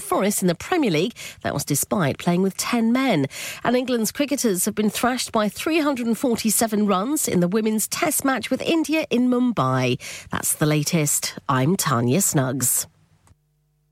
Forest in the Premier League. That was despite playing with 10 men. And England's cricketers have been thrashed by 347 runs in the women's test match with India in Mumbai. That's the latest. I'm Tanya Snuggs.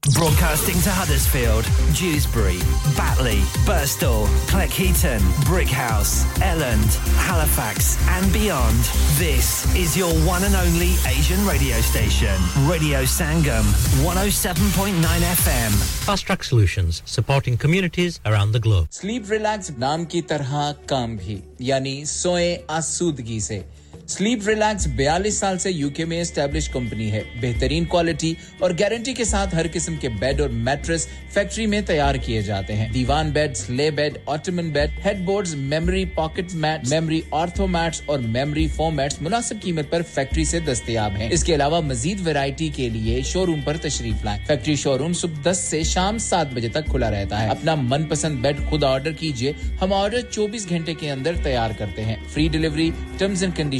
Broadcasting to Huddersfield, Dewsbury, Batley, Burstall, Cleckheaton, Brickhouse, Elland, Halifax, and beyond. This is your one and only Asian radio station, Radio Sangam, 107.9 FM. Fast Track Solutions, supporting communities around the globe. Sleep relax, naam ki tarha kam bhi, yani soe asudgi se. Sleep relax بیالیس سال سے you کے میں establish company ہے۔ بہترین quality اور guarantee کے ساتھ ہر قسم کے بیڈ اور میٹرس فیکٹری میں تیار کیے جاتے ہیں۔ Divan bed sleigh bed ottoman bed head boards memory pocket mat memory ortho mats اور میموری فوم میٹس مناسب قیمت پر فیکٹری سے دستیاب ہیں۔ اس کے علاوہ مزید ویرائٹی کے لیے شو روم پر تشریف لائیں۔ فیکٹری شو روم صبح دس سے شام سات بجے تک کھلا رہتا ہے۔ اپنا من پسند بیڈ خود آرڈر کیجیے ہم آرڈر چوبیس گھنٹے کے اندر تیار کرتے ہیں۔ Free delivery terms and condition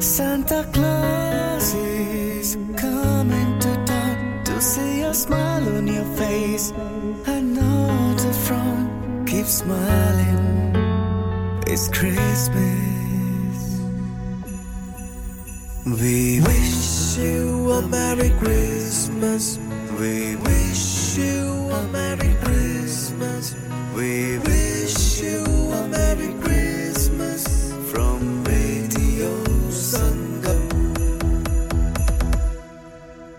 Santa Claus is coming to town to see a smile on your face and not a frown. Keep smiling. It's Christmas. We wish you a Merry Christmas. We wish you a Merry Christmas. We wish you a Merry Christmas from Radio Sangam.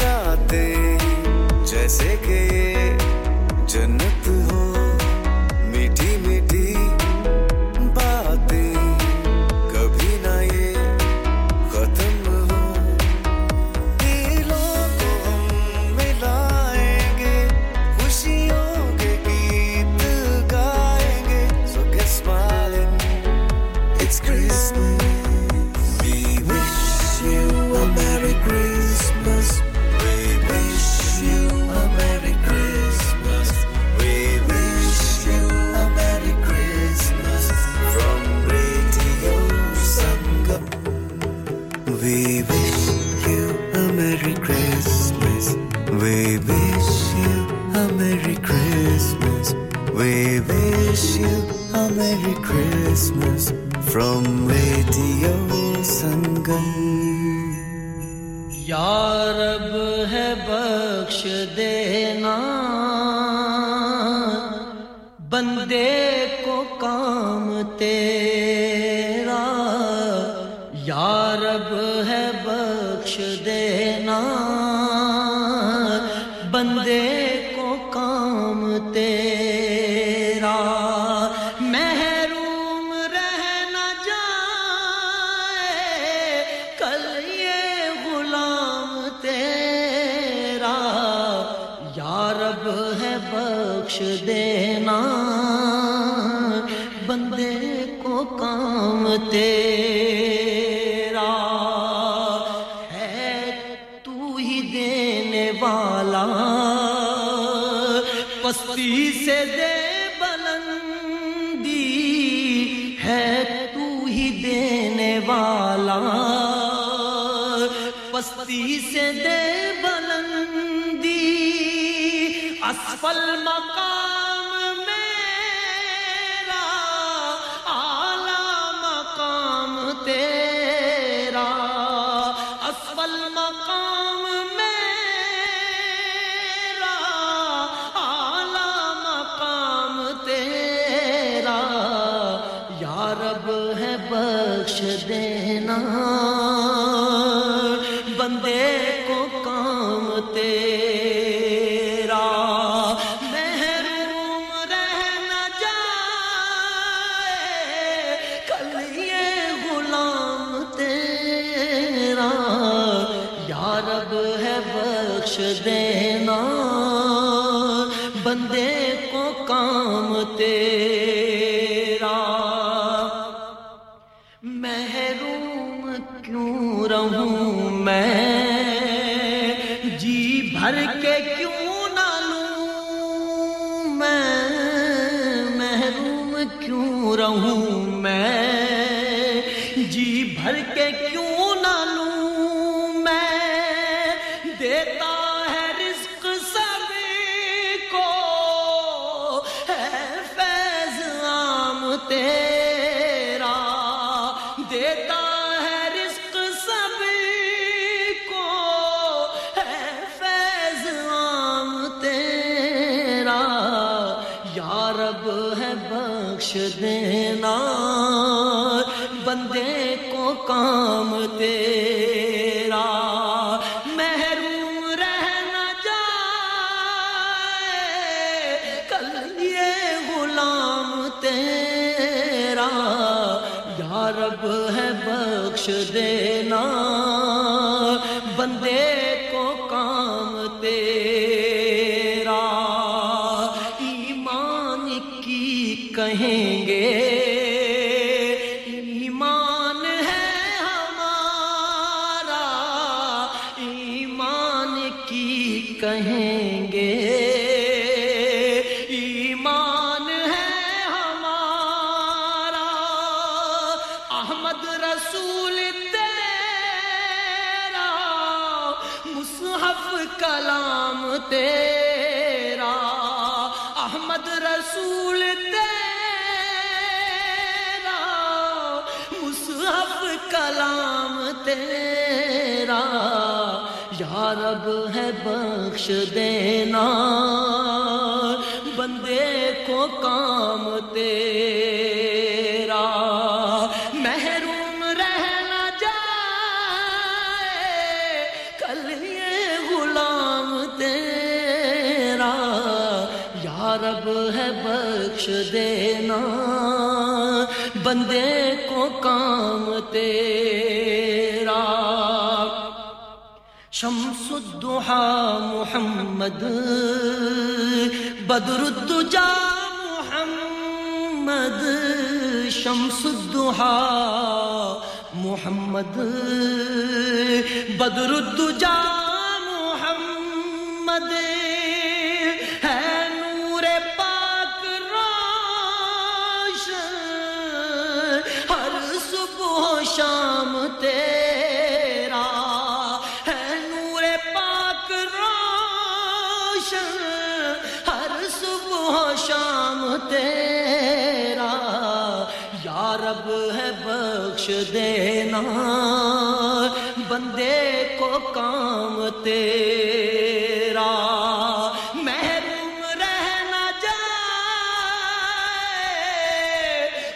raate jaise ke. تیرا محروم رہنا نہ جائے،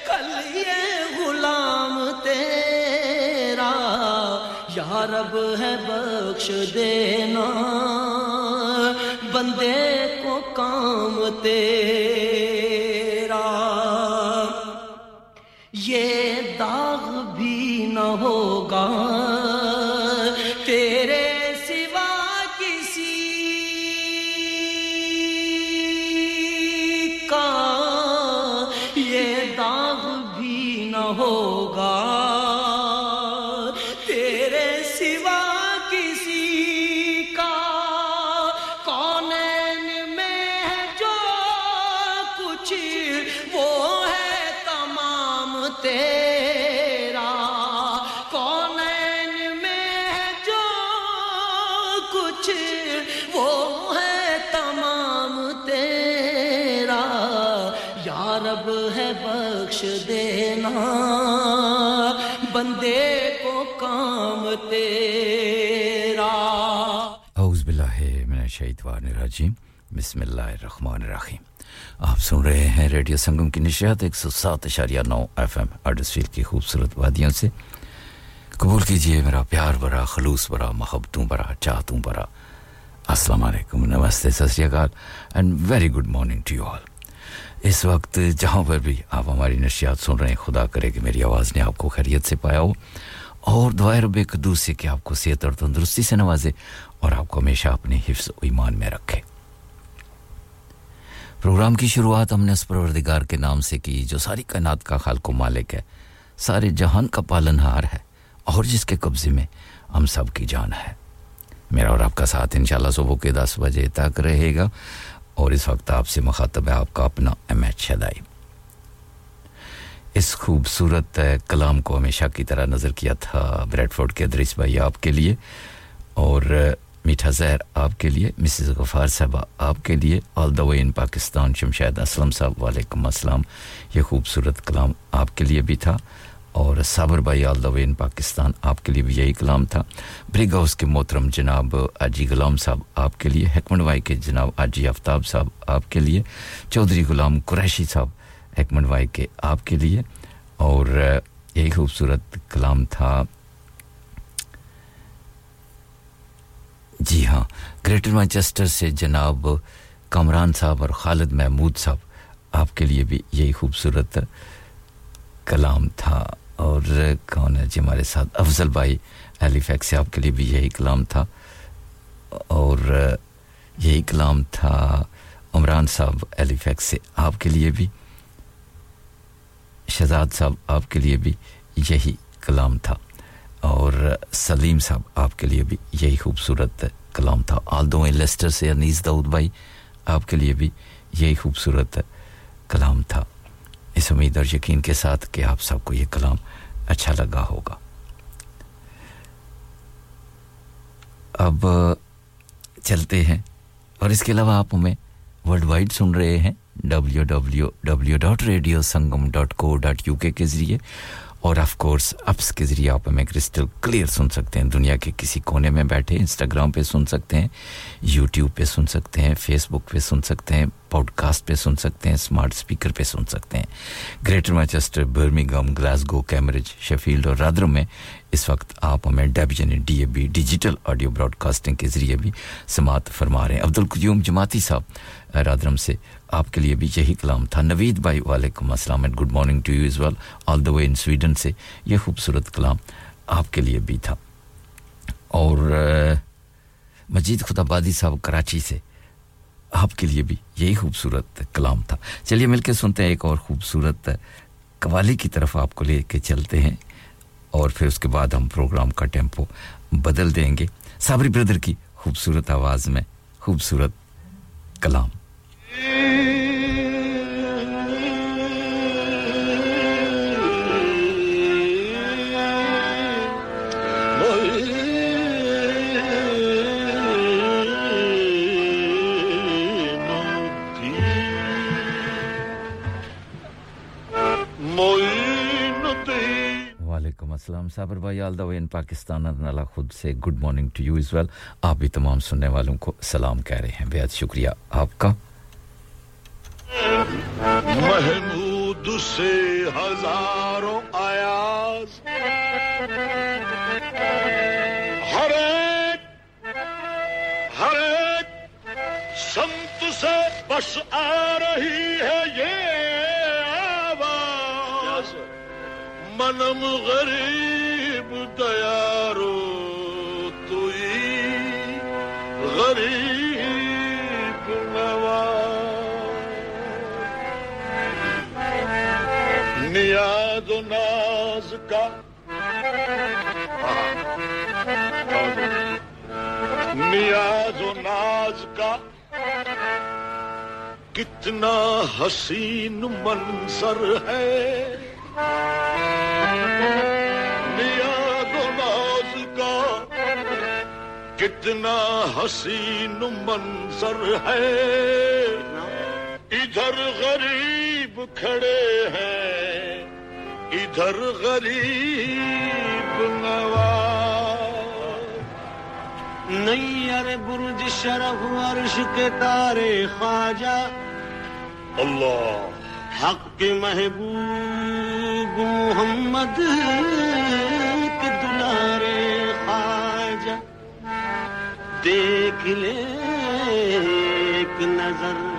کل غلام تیرا، یا رب ہے بخش دینا، بندے کو کام تیرا۔ یہ داغ بھی نہ ہوگا الرجیم بسم اللہ الرحمن الرحیم۔ آپ سن رہے ہیں ریڈیو سنگم کی نشیات ایک سو سات اشاریہ نو ایف ایم آرڈسفیل کی خوبصورت وادیوں سے۔ قبول کیجیے میرا پیار برا خلوص برا محبتوں برا چاہتوں برا السلام علیکم، نمستے ست شری اکال and very good morning to you all اس وقت جہاں پر بھی آپ ہماری نشیات سن رہے ہیں، خدا کرے کہ میری آواز نے آپ کو خیریت سے پایا ہو۔ اور دعائے رب قدوس سے کہ آپ کو صحت اور تندرستی سے نوازے۔ اور آپ کو ہمیشہ اپنے حفظ و ایمان میں رکھے۔ پروگرام کی شروعات ہم نے اس پروردگار کے نام سے کی، جو ساری کائنات کا خالق و مالک ہے، سارے جہان کا پالن ہار ہے، اور جس کے قبضے میں ہم سب کی جان ہے۔ میرا اور آپ کا ساتھ انشاءاللہ صبح کے دس بجے تک رہے گا، اور اس وقت آپ سے مخاطب ہے آپ کا اپنا ایم ایچ شدائی۔ اس خوبصورت کلام کو ہمیشہ کی طرح نظر کیا تھا بریڈ فورڈ کے ادریس بھائی آپ کے لیے، اور میٹھا زہر آپ کے لیے مسز غفار صاحبہ آپ کے لیے آل دا وے ان پاکستان شمشید اسلم صاحب وعلیکم السلام یہ خوبصورت کلام آپ کے لیے بھی تھا اور صابر بھائی آل دا وے ان پاکستان آپ کے لیے بھی یہی کلام تھا بریگ ہاؤس کے محترم جناب آجی غلام صاحب آپ کے لیے حکمن بھائی کے جناب آجی آفتاب صاحب آپ کے لیے چودھری غلام قریشی صاحب حکمن بھائی کے آپ کے لیے اور یہی خوبصورت کلام تھا جی ہاں گریٹر مانچسٹر سے جناب کامران صاحب اور خالد محمود صاحب، آپ کے لیے بھی یہی خوبصورت کلام تھا اور کون ہے جی ہمارے ساتھ؟ افضل بھائی ایلی فیک سے آپ کے لیے بھی یہی کلام تھا اور یہی کلام تھا عمران صاحب ایلی فیک سے آپ کے لیے بھی، شہزاد صاحب آپ کے لیے بھی یہی کلام تھا۔ اور سلیم صاحب، آپ کے لیے بھی یہی خوبصورت کلام تھا۔ آلدو لیسٹر سے انیس داؤد بھائی، آپ کے لیے بھی یہی خوبصورت کلام تھا۔ اس امید اور یقین کے ساتھ کہ آپ سب کو یہ کلام اچھا لگا ہوگا۔ اب چلتے ہیں اور اس کے علاوہ آپ ہمیں ورلڈ وائڈ سن رہے ہیں۔ W W W dot radio Sangam dot co dot U K ذریعے۔ اور آف کورس اپس کے ذریعے آپ ہمیں کرسٹل کلیئر سن سکتے ہیں۔ دنیا کے کسی کونے میں بیٹھے انسٹاگرام پہ سن سکتے ہیں یوٹیوب پہ سن سکتے ہیں فیس بک پہ سن سکتے ہیں پوڈ کاسٹ پہ سن سکتے ہیں اسمارٹ اسپیکر پہ سن سکتے ہیں۔ Greater Manchester Birmingham Glasgow Cambridge Sheffield اور رادرم میں اس وقت آپ ہمیں ڈیب جن D A B digital audio broadcasting کے ذریعے بھی سماعت فرما رہے ہیں۔ عبد القیوم جماعتی صاحب رادرم سے آپ کے لیے بھی یہی کلام تھا۔ نوید بھائی، وعلیکم السلام and good morning to you as well all the way in Sweden سے یہ خوبصورت کلام آپ کے لیے بھی تھا۔ اور مجید خدا بادی صاحب کراچی سے آپ کے لیے بھی یہی خوبصورت کلام تھا۔ چلیے مل کے سنتے ہیں ایک اور خوبصورت قوالی کی طرف آپ کو لے کے چلتے ہیں۔ اور پھر اس کے بعد ہم پروگرام کا ٹیمپو بدل دیں گے۔ صابری بردر کی خوبصورت آواز میں خوبصورت کلام۔ السلام صابر بھائی، آل دا وے ان پاکستان اللہ خود سے good morning to you as well آپ بھی تمام سننے والوں کو سلام کہہ رہے ہیں۔ بہت شکریہ آپ کا۔ محمود سے ہزاروں آیاز ہر ایک ہر ایک سمت سے بس آ رہی ہے یہ آواز۔ منم غریب دیارو۔ نیاز و ناز کا۔ نیاز و ناز کا۔ کتنا حسین منظر ہے۔ نیاز و ناز کا۔ کتنا حسین منظر ہے۔ ادھر غریب کھڑے ہیں۔ ادھر غریب نئی ارے برج شرف عرش کے تارے خواجہ۔ اللہ۔ حق کے محبوب محمد کے دلارے خواجہ۔ دیکھ لے ایک نظر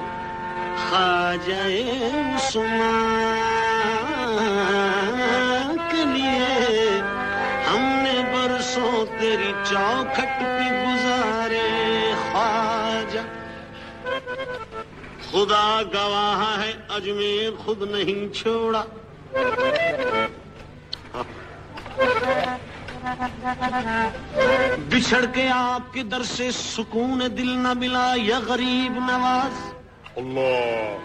خواجہ عثمان چوکھٹ پہ گزارے خواجہ۔ خدا گواہ ہے اجمیر خود نہیں چھوڑا۔ بچھڑ کے آپ کے در سے سکون دل نہ ملا یا غریب نواز۔ اللہ۔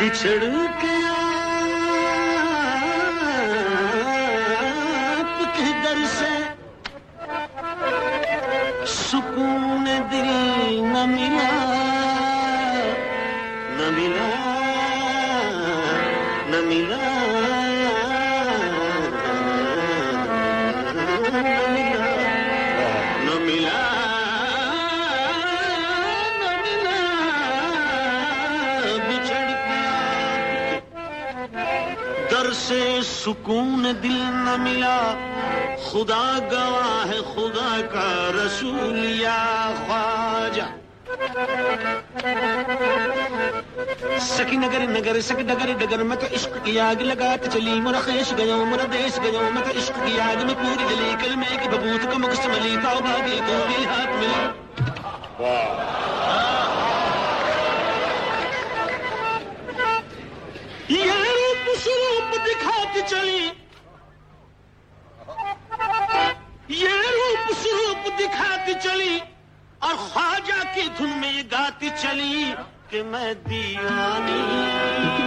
بچھڑ کے آپ سکون دل نہ ملا نہ ملا نہ ملا۔ در سے سکون دل نہ ملا۔ خدا گواہ ہے خدا کا رسول یا خواجہ۔ سکی نگر نگر، سکی ڈگر ڈگر میں تو عشق کی آگ لگات چلی۔ مرا خیش گیا مرا دیش گیا میں تو عشق کی آگ میں پوری دلی کل میں ایک ببوت کو مکس ملی تاؤ بھاگی تو بھی ہاتھ ملا یار مسلم دکھاتی چلی۔ یہ روپ سروپ دکھاتی چلی اور خواجہ کی دھن میں یہ گاتی چلی کہ میں دیوانی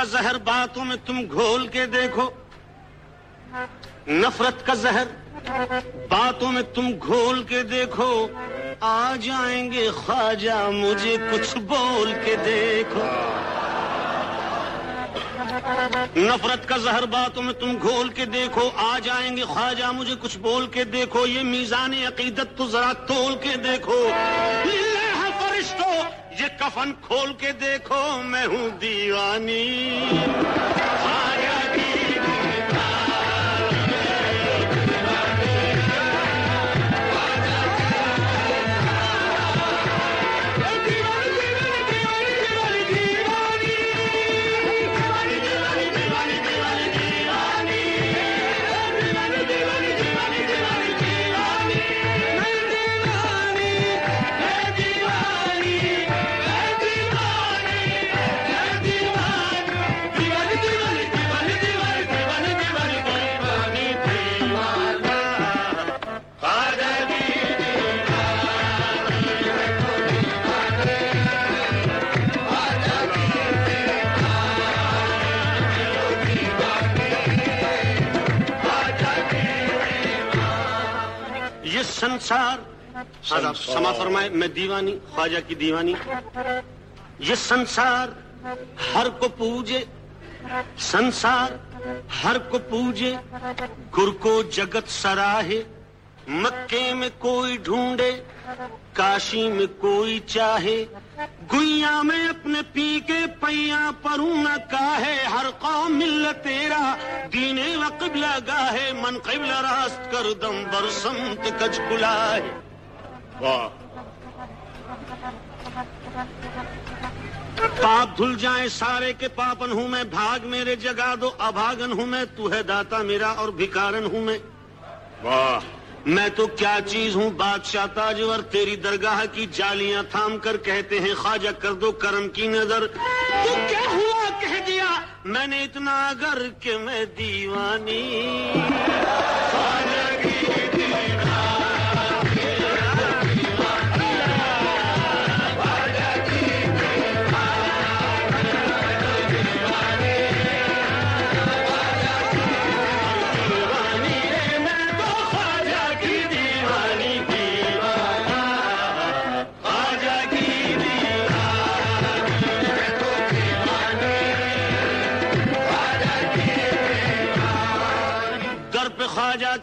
کا زہر باتوں میں تم گھول کے دیکھو۔ نفرت کا زہر باتوں میں تم گھول کے دیکھو۔ آ جائیں گے خواجہ، مجھے کچھ بول کے دیکھو۔ نفرت کا زہر باتوں میں تم گھول کے دیکھو۔ آ جائیں گے خواجہ، مجھے کچھ بول کے دیکھو۔ یہ میزان عقیدت تو ذرا تول کے دیکھو۔ یہ کفن کھول کے دیکھو میں ہوں دیوانی۔ سنسار آپ ہاں سما فرمائے، میں دیوانی، خواجہ کی دیوانی۔ یہ سنسار ہر کو پوجے، سنسار ہر کو پوجے، گر کو جگت سراہے، مکے میں کوئی ڈھونڈے، کاشی میں کوئی چاہے۔ گویا میں اپنے پی کے پیا پروں نہ کاہے، ہر قوم مل تیرا دین و قبلہ گاہے، من قبل راست کر دم بر سمت کچ کلائے۔ پاپ دھل جائیں سارے کے پاپن ہوں میں، بھاگ میرے جگا دو، ابھاگن ہوں میں، تو ہے داتا میرا اور بھکارن ہوں میں۔ واہ۔ میں تو کیا چیز ہوں بادشاہ تاجور تیری درگاہ کی جالیاں تھام کر کہتے ہیں خواجہ کر دو کرم کی نظر؟ تو کیا ہوا کہہ دیا؟ میں نے اتنا گر کہ میں دیوانی۔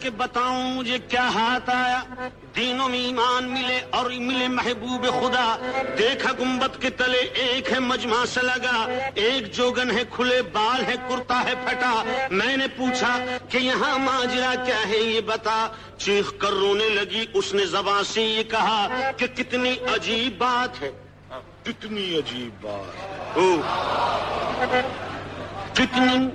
کہ بتاؤں مجھے کیا ہاتھ آیا۔ دینوں میں ایمان ملے اور ملے محبوب خدا۔ دیکھا گمبت کے تلے ایک ہے مجمع سے لگا۔ ایک جوگن ہے کھلے بال ہے کرتا ہے پھٹا۔ میں نے پوچھا کہ یہاں ماجرا کیا ہے یہ بتا۔ چیخ کر رونے لگی اس نے زبان سے یہ کہا کہ کتنی عجیب بات ہے۔ کتنی عجیب بات ہے۔ کتنی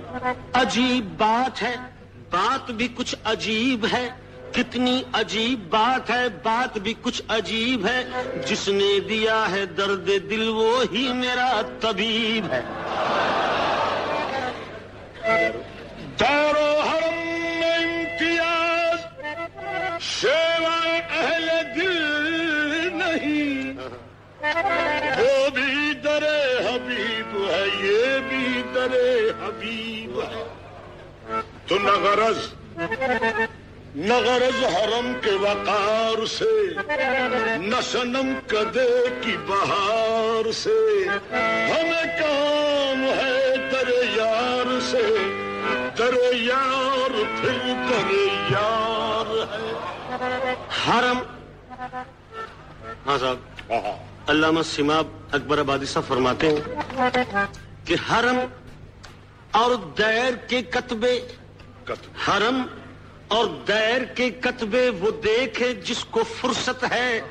عجیب بات ہے۔ بات بھی کچھ عجیب ہے، کتنی عجیب بات ہے، بات بھی کچھ عجیب ہے۔ جس نے دیا ہے درد دل، وہ ہی میرا طبیب ہے۔ دور حرم میں امتیاز شیوائے اہل دل نہیں۔ وہ بھی درے حبیب ہے، یہ بھی درے حبیب ہے۔ تو نہ غرض حرم کے وقار سے نہ سنم کدے کی بہار سے۔ ہمیں کام ہے ترے یار سے ترے یار پھر ترے یار ہے۔ حرم؟ ہاں صاحب۔ علامہ سیماب اکبر آبادی صاحب فرماتے ہیں کہ حرم اور دیر کے کتبے حرم اور دیر کے کتبے وہ دیکھے جس کو فرصت ہے۔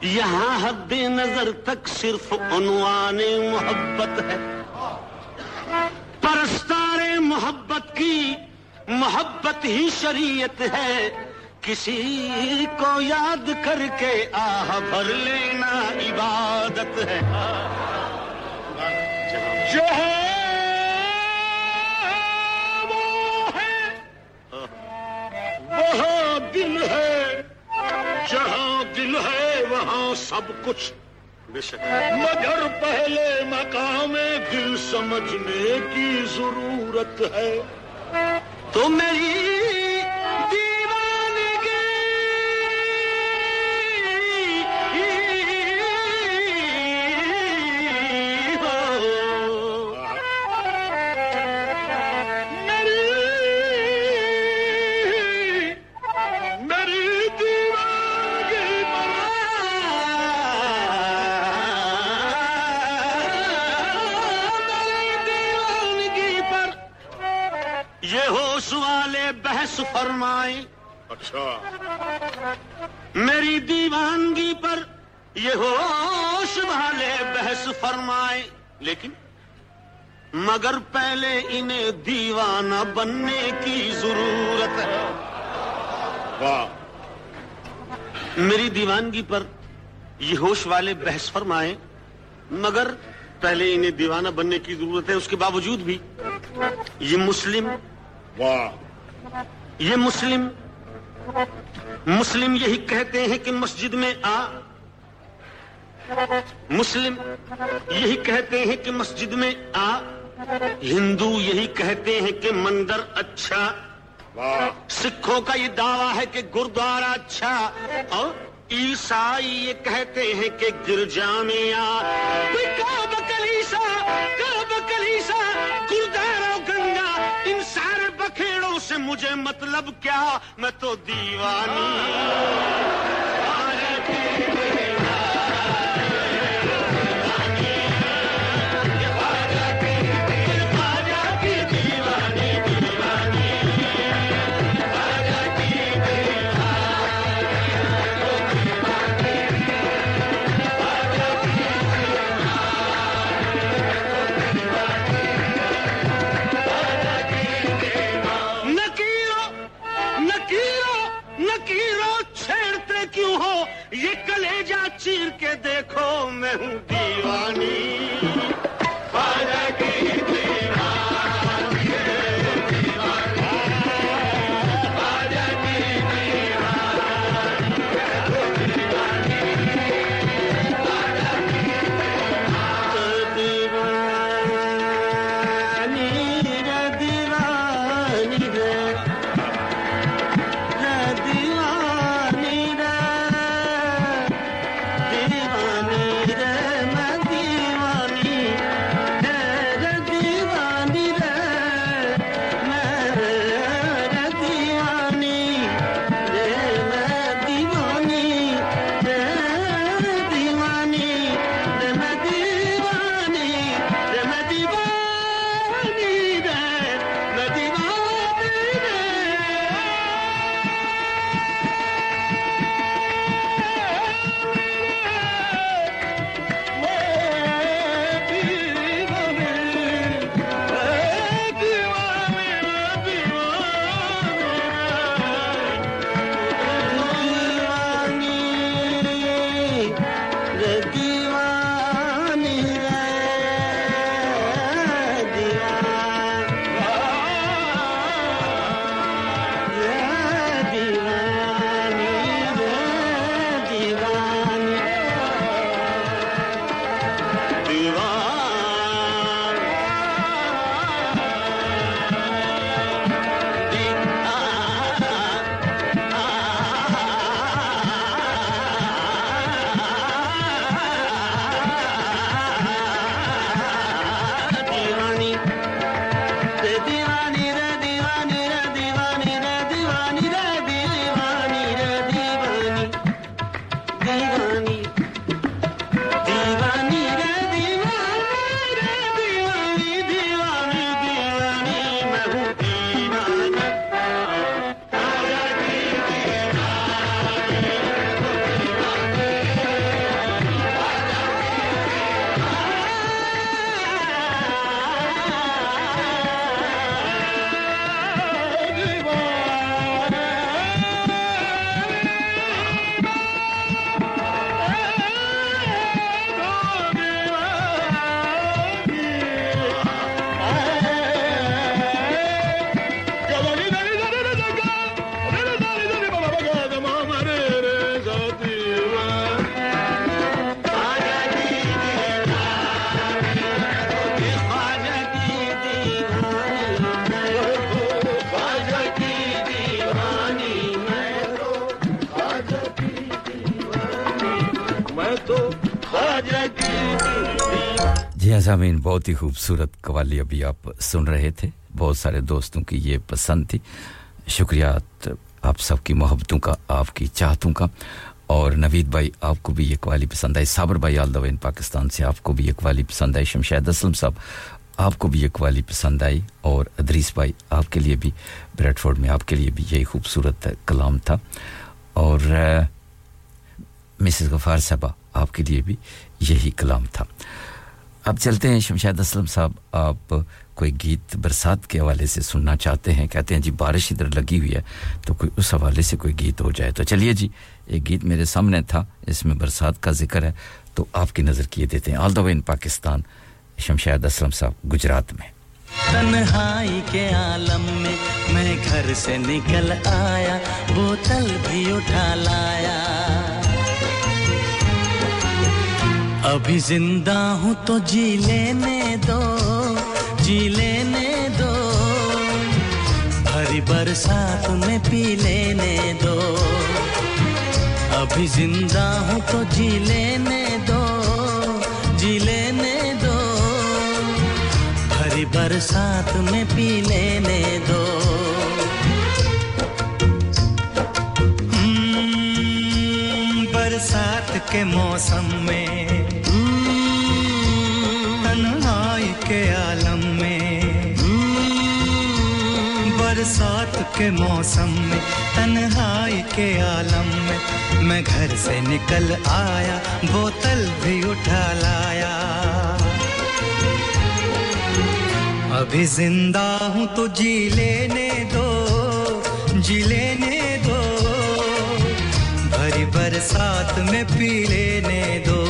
یہاں حد نظر تک صرف عنوان محبت ہے۔ پرستار محبت کی محبت ہی شریعت ہے۔ کسی کو یاد کر کے آہ بھر لینا عبادت ہے۔ جو ہے وہاں دل ہے۔ جہاں دل ہے وہاں سب کچھ۔ مگر پہلے مقام دل سمجھنے کی ضرورت ہے۔ تو میری فرمائی اچھا۔ میری دیوانگی پر یہ ہوش بھالے بحث فرمائے لیکن مگر پہلے انہیں دیوانہ بننے کی ضرورت ہے۔ واہ۔ میری دیوانگی پر یہ ہوش والے بحث فرمائے مگر پہلے انہیں دیوانہ بننے کی ضرورت ہے۔ اس کے باوجود بھی یہ مسلم واہ۔ یہ مسلم مسلم یہی کہتے ہیں کہ مسجد میں آ۔ مسلم یہی کہتے ہیں کہ مسجد میں آ۔ ہندو یہی کہتے ہیں کہ مندر اچھا۔ سکھوں کا یہ دعویٰ ہے کہ گردوارا اچھا۔ اور عیسائی یہ کہتے ہیں کہ گرجا میں آ کلیسا کلیسا گردارا بکھیڑوں سے مجھے مطلب کیا؟ میں تو دیوانی سامین بہت ہی خوبصورت قوالی ابھی آپ سن رہے تھے۔ بہت سارے دوستوں کی یہ پسند تھی۔ شکریہ آپ سب کی محبتوں کا، آپ کی چاہتوں کا۔ اور نوید بھائی، آپ کو بھی یہ قوالی پسند آئی۔ صابر بھائی الدوین پاکستان سے آپ کو بھی یہ قوالی پسند آئی۔ شمشید اسلم صاحب، آپ کو بھی یہ قوالی پسند آئی۔ اور ادریس بھائی، آپ کے لیے بھی، بریڈ فورڈ میں آپ کے لیے بھی یہی خوبصورت کلام تھا۔ اور مسز غفار صاحبہ، آپ کے لیے بھی یہی کلام تھا۔ اب چلتے ہیں شمشاد اسلم صاحب، آپ کوئی گیت برسات کے حوالے سے سننا چاہتے ہیں؟ کہتے ہیں جی بارش ادھر لگی ہوئی ہے، تو کوئی اس حوالے سے کوئی گیت ہو جائے تو چلیے جی ایک گیت میرے سامنے تھا، اس میں برسات کا ذکر ہے، تو آپ کی نظر کیے دیتے ہیں۔ آل دا وے ان پاکستان شمشاد اسلم صاحب، گجرات میں۔ تنہائی کے عالم میں میں گھر سے نکل آیا، بوتل بھی اٹھا لایا۔ ابھی زندہ ہوں تو جی لینے دو جی لینے دو۔ ہری برسات میں پی لینے دو۔ ابھی زندہ ہوں تو جی لینے دو جی لینے دو۔ ہری برسات میں پی لینے دو۔ برسات کے موسم میں برسات کے موسم میں، تنہائی کے عالم میں میں گھر سے نکل آیا بوتل بھی اٹھا لایا۔ ابھی زندہ ہوں تو جی لینے دو جی لینے دو۔ بھری برسات میں پی لینے دو۔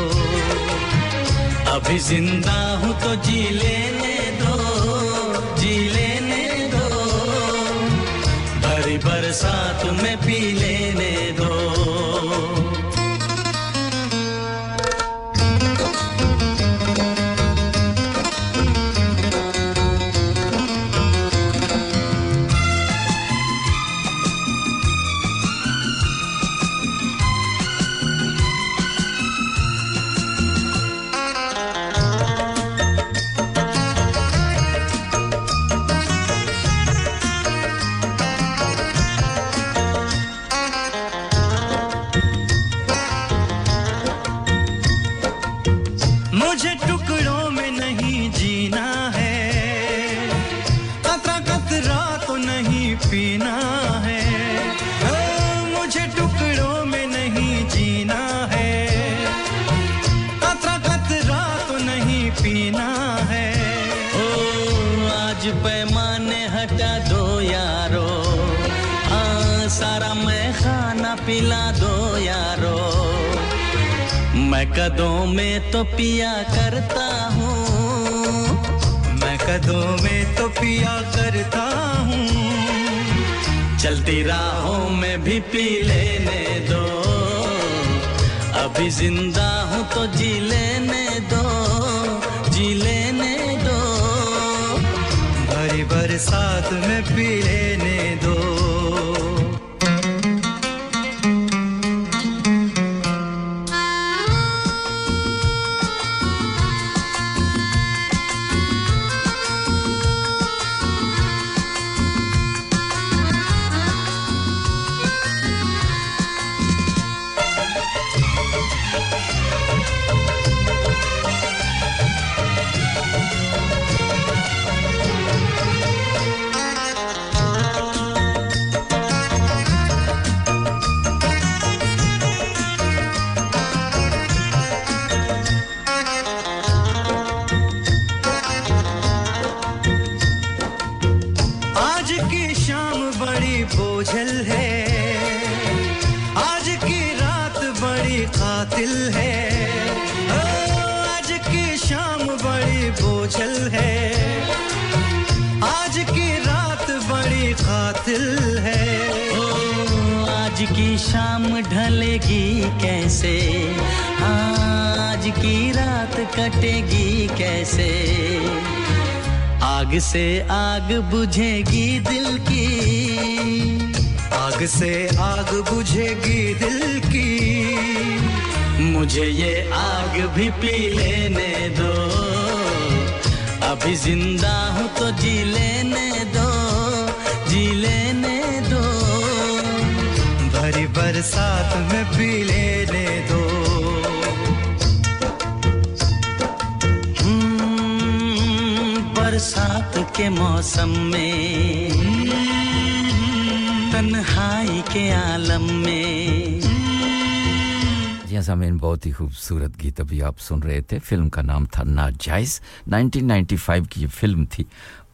ابھی زندہ ہوں تو جی لینے ساتھ میں بھی In the. ہی خوبصورت گیت ابھی آپ سن رہے تھے۔ فلم کا نام تھا ناجائز۔ نائنٹین نائنٹی فائیو کی یہ فلم تھی۔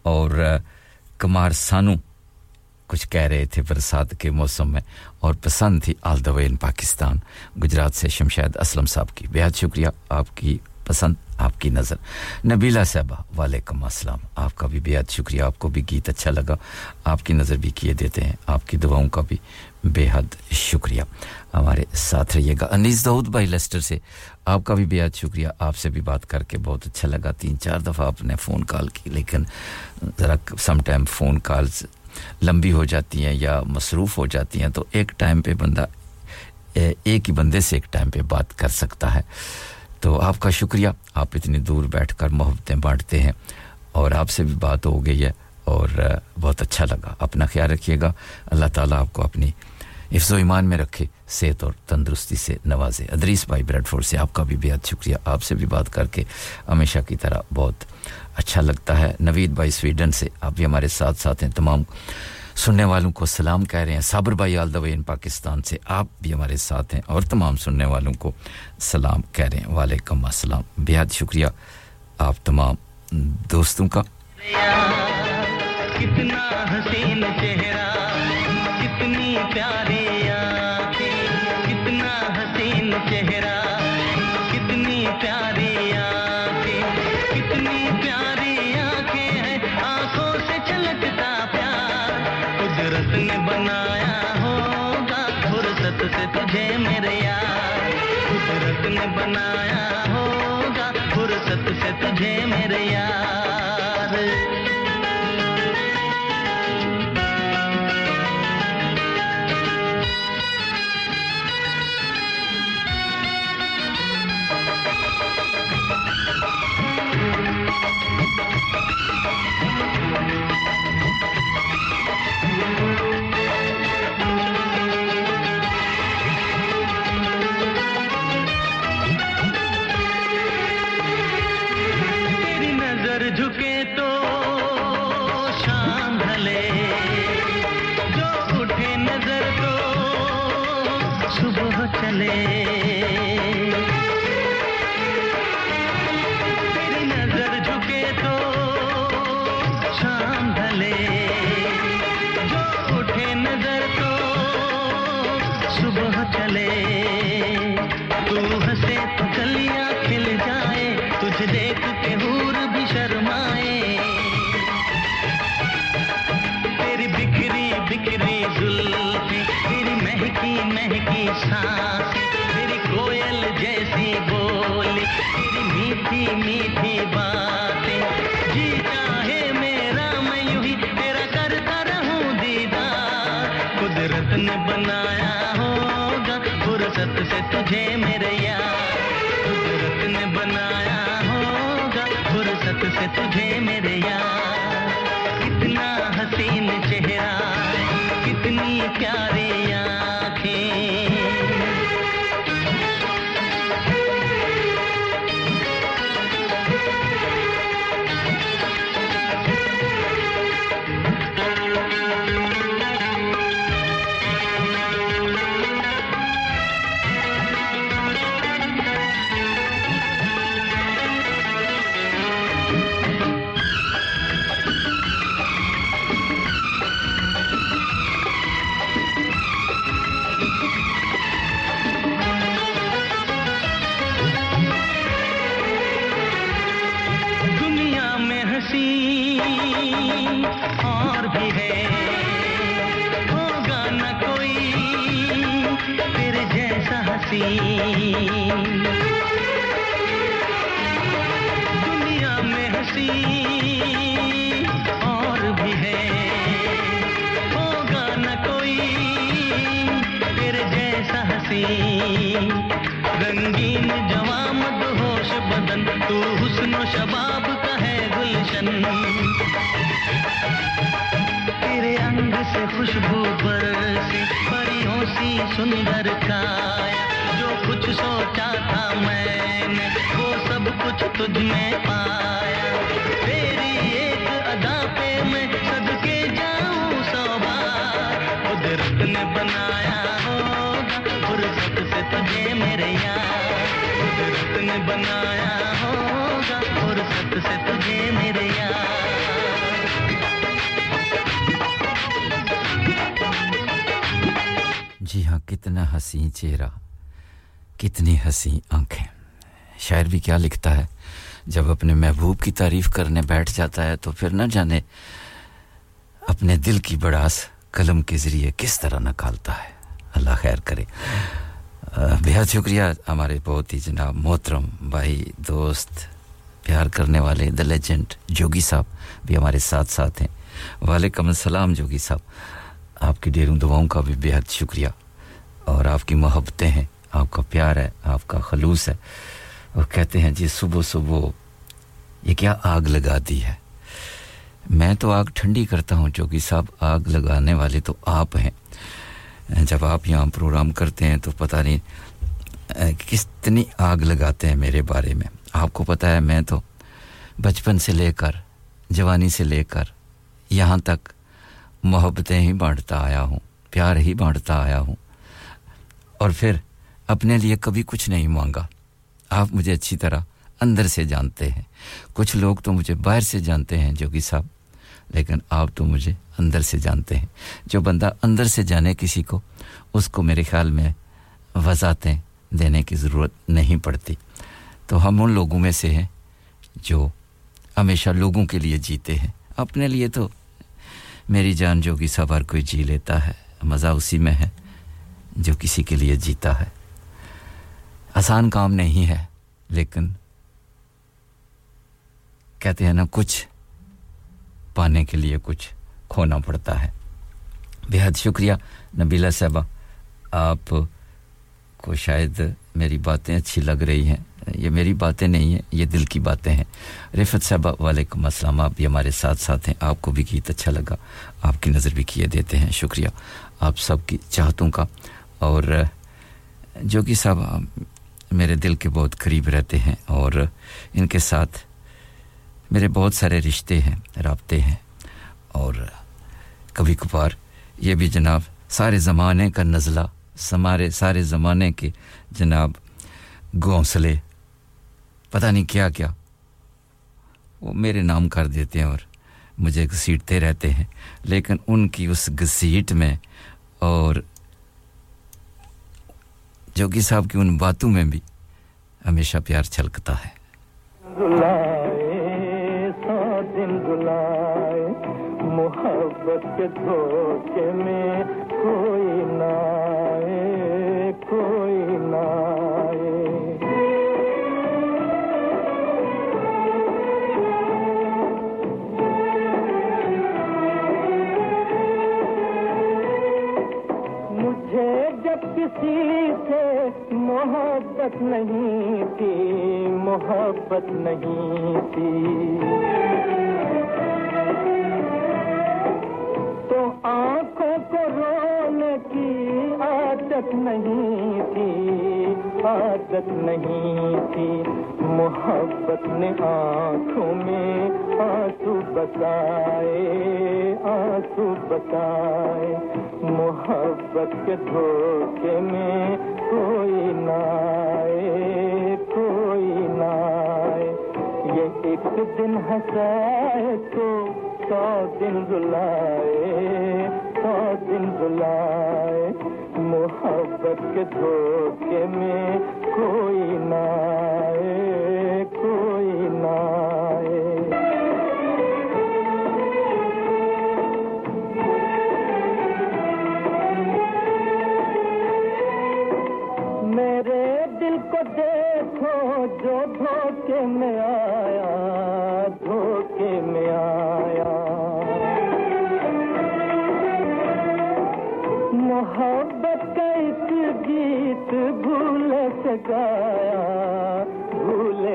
اور کمار سانو کچھ کہہ رہے تھے برسات کے موسم میں۔ اور پسند تھی آل دا وے ان پاکستان۔ گجرات سے شمشید اسلم صاحب کی۔ بہت شکریہ آپ کی پسند، آپ کی نظر۔ نبیلہ صاحبہ، وعلیکم السلام۔ آپ کا بھی بےحد شکریہ۔ آپ کو بھی گیت اچھا لگا۔ آپ کی نظر بھی کیے دیتے ہیں۔ آپ کی دعاؤں کا بھی بے حد شکریہ۔ ہمارے ساتھ رہیے گا۔ انیس دہود بھائی لیسٹر سے آپ کا بھی بے شکریہ۔ آپ سے بھی بات کر کے بہت اچھا لگا۔ تین چار دفعہ آپ نے فون کال کی، لیکن ذرا سم ٹائم فون کالز لمبی ہو جاتی ہیں یا مصروف ہو جاتی ہیں، تو ایک ٹائم پہ بندہ، ایک ہی بندے سے ایک ٹائم پہ بات کر سکتا ہے۔ تو آپ کا شکریہ۔ آپ اتنی دور بیٹھ کر محبتیں بانٹتے ہیں اور آپ سے بھی بات ہو گئی ہے اور بہت اچھا لگا۔ اپنا خیال رکھیے گا۔ اللہ تعالیٰ آپ کو اپنی افز و ایمان میں رکھے، صحت اور تندرستی سے نوازے۔ ادریس بھائی بریڈ فور سے آپ کا بھی بےحد شکریہ۔ آپ سے بھی بات کر کے ہمیشہ کی طرح بہت اچھا لگتا ہے۔ نوید بھائی سویڈن سے آپ بھی ہمارے ساتھ ساتھ ہیں۔ تمام سننے والوں کو سلام کہہ رہے ہیں۔ صابر بھائی آل وے ان پاکستان سے آپ بھی ہمارے ساتھ ہیں اور تمام سننے والوں کو سلام کہہ رہے ہیں۔ وعلیکم السلام۔ بےحد شکریہ آپ تمام دوستوں کا۔ کتنا حسین چہرہ جھکے تو تجھے میرے یار قدرت نے بنایا ہوگا فرصت سے تجھے میرے یار۔ کتنا حسین چہرہ، کتنی پیاری دنیا میں ہنسی اور بھی ہے۔ ہوگا نہ کوئی تیرے جیسا ہنسی۔ رنگین جوامد ہوش بدن، تو حسن و شباب کا گلشن۔ تیرے انگ سے خوشبو برسی پریوں سی سندر کایا کچھ سوچا تھا میں نے، وہ سب کچھ تجھ میں پایا۔ تیری ایک ادا پہ میں سد کے جاؤں سوبا قدرت نے بنایا ہوگا، فرصت سے تجھے میرے یار۔ قدرت نے بنایا ہوگا، فرصت سے تجھے میرے یار۔ جی ہاں کتنا حسین چہرہ۔ کتنی ہنسی آنکھیں۔ شاعر بھی کیا لکھتا ہے، جب اپنے محبوب کی تعریف کرنے بیٹھ جاتا ہے تو پھر نہ جانے اپنے دل کی بڑاس قلم کے ذریعے کس طرح نکالتا ہے۔ اللہ خیر کرے۔ بہت شکریہ ہمارے بہت ہی جناب محترم بھائی دوست، پیار کرنے والے دا لیجنڈ جوگی صاحب بھی ہمارے ساتھ ساتھ ہیں۔ وعلیکم السلام جوگی صاحب۔ آپ کی ڈیروں دعاؤں کا بھی بہت شکریہ۔ اور آپ کی محبتیں ہیں۔ آپ کا پیار ہے، آپ کا خلوص ہے۔ وہ کہتے ہیں جی صبح صبح یہ کیا آگ لگا دی ہے؟ میں تو آگ ٹھنڈی کرتا ہوں چونکہ صاحب آگ لگانے والے تو آپ ہیں۔ جب آپ یہاں پروگرام کرتے ہیں تو پتہ نہیں کتنی آگ لگاتے ہیں میرے بارے میں۔ آپ کو پتہ ہے، میں تو بچپن سے لے کر، جوانی سے لے کر یہاں تک محبتیں ہی بانٹتا آیا ہوں، پیار ہی بانٹتا آیا ہوں۔ اور پھر اپنے لیے کبھی کچھ نہیں مانگا۔ آپ مجھے اچھی طرح اندر سے جانتے ہیں۔ کچھ لوگ تو مجھے باہر سے جانتے ہیں، جوگی صاحب، لیکن آپ تو مجھے اندر سے جانتے ہیں۔ جو بندہ اندر سے جانے کسی کو، اس کو میرے خیال میں وضاحتیں دینے کی ضرورت نہیں پڑتی۔ تو ہم ان لوگوں میں سے ہیں جو ہمیشہ لوگوں کے لیے جیتے ہیں۔ اپنے لیے تو میری جان جو صاحب ہر کوئی جی لیتا ہے، مزہ اسی میں ہے جو کسی کے لیے جیتا ہے۔ آسان کام نہیں ہے، لیکن کہتے ہیں نا، کچھ پانے کے لیے کچھ کھونا پڑتا ہے۔ بہت شکریہ نبیلہ صاحبہ، آپ کو شاید میری باتیں اچھی لگ رہی ہیں۔ یہ میری باتیں نہیں ہیں، یہ دل کی باتیں ہیں۔ رفت صاحبہ، وعلیکم السلام، آپ بھی ہمارے ساتھ ساتھ ہیں۔ آپ کو بھی گیت اچھا لگا، آپ کی نظر بھی کیے دیتے ہیں۔ شکریہ۔ آپ سب کی چاہتوں کا، اور جو کہ صاحب میرے دل کے بہت قریب رہتے ہیں اور ان کے ساتھ میرے بہت سارے رشتے ہیں، رابطے ہیں اور کبھی کبھار یہ بھی جناب سارے زمانے کا نزلہ، سمارے سارے زمانے کے جناب گھونسلے، پتہ نہیں کیا کیا، وہ میرے نام کر دیتے ہیں اور مجھے گھسیٹتے رہتے ہیں، لیکن ان کی اس گھسیٹ میں اور جوگی صاحب کی ان باتوں میں بھی ہمیشہ پیار چھلکتا ہے۔ محبت کے دھوکے میں کوئی نہ کوئی نہ محبت نہیں تھی، محبت نہیں تھی۔ تو آنکھوں کو رونے کی عادت نہیں تھی، عادت نہیں تھی۔ محبت نے آنکھوں میں آنسو بتائے آنسو بتائے محبت کے دھوکے میں کوئی نہ آئے، کوئی نہ آئے۔ یہ ایک دن ہنسائے تو سو دن رلائے، سو دن رلائے۔ محبت کے دھوکے میں کوئی نہ آئے، کوئی نہ آئے۔ جگایا بھول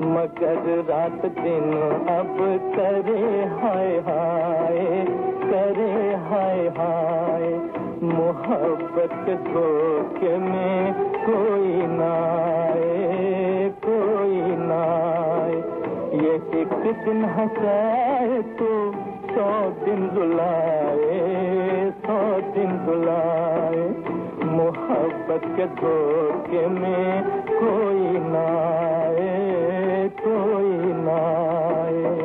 مگر رات دن اب کرے ہائے ہائے کرے ہائے ہائے محبت کو کہ میں کوئی نہ آئے کوئی نہ آئے یہ ایک دن ہنسائے تو سو دن دلائے سو دن دلائے محبت کے دھوکے میں کوئی نہ آئے کوئی نہ آئے۔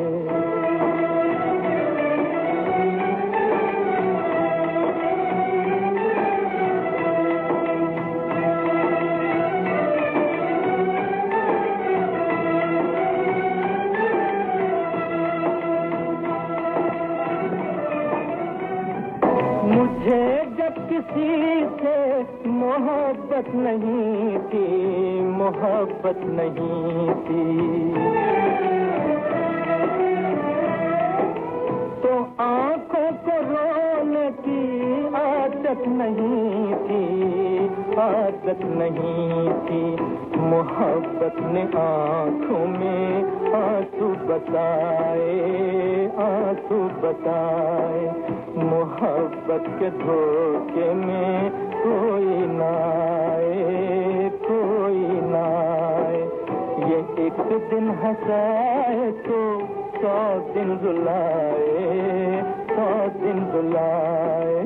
کسی محبت نہیں تھی، محبت نہیں تھی۔ تو آنکھوں کو رونے کی عادت نہیں تھی، عادت نہیں تھی۔ محبت نے آنکھوں میں آنسو بتائے آنسو بتائے۔ محبت کے دھوکے میں کوئی نہ آئے، کوئی نہ آئے۔ یہ ایک دن ہنسائے تو سو دن دلائے سو دن دلائے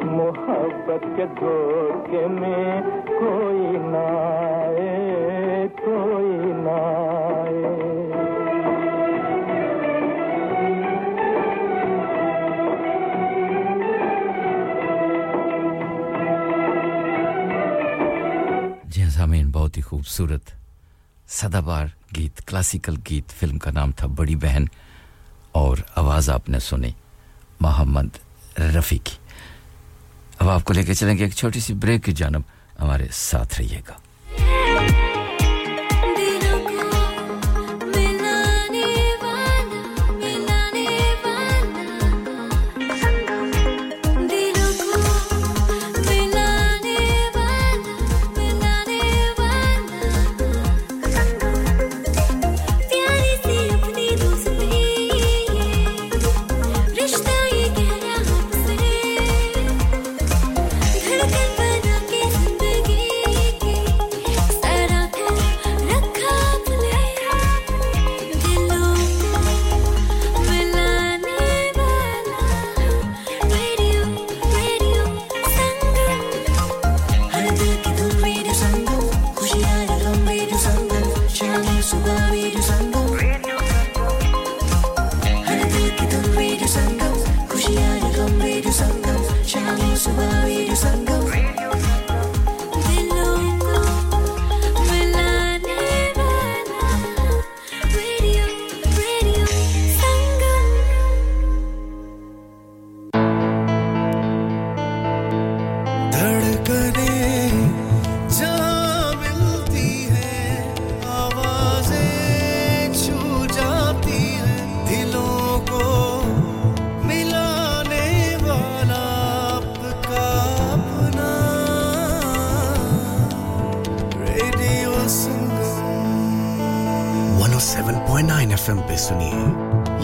محبت کے دھوکے میں کوئی نہ آئے، کوئی نہ آئے۔ بہت ہی خوبصورت سدا بار گیت، کلاسیکل گیت، فلم کا نام تھا بڑی بہن اور آواز آپ نے سنی، محمد رفیع کی اب آپ کو لے کے چلیں گے ایک چھوٹی سی بریک، کی جانب ہمارے ساتھ رہیے گا۔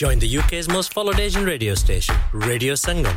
Join the UK's most followed Asian radio station, Radio Sangam.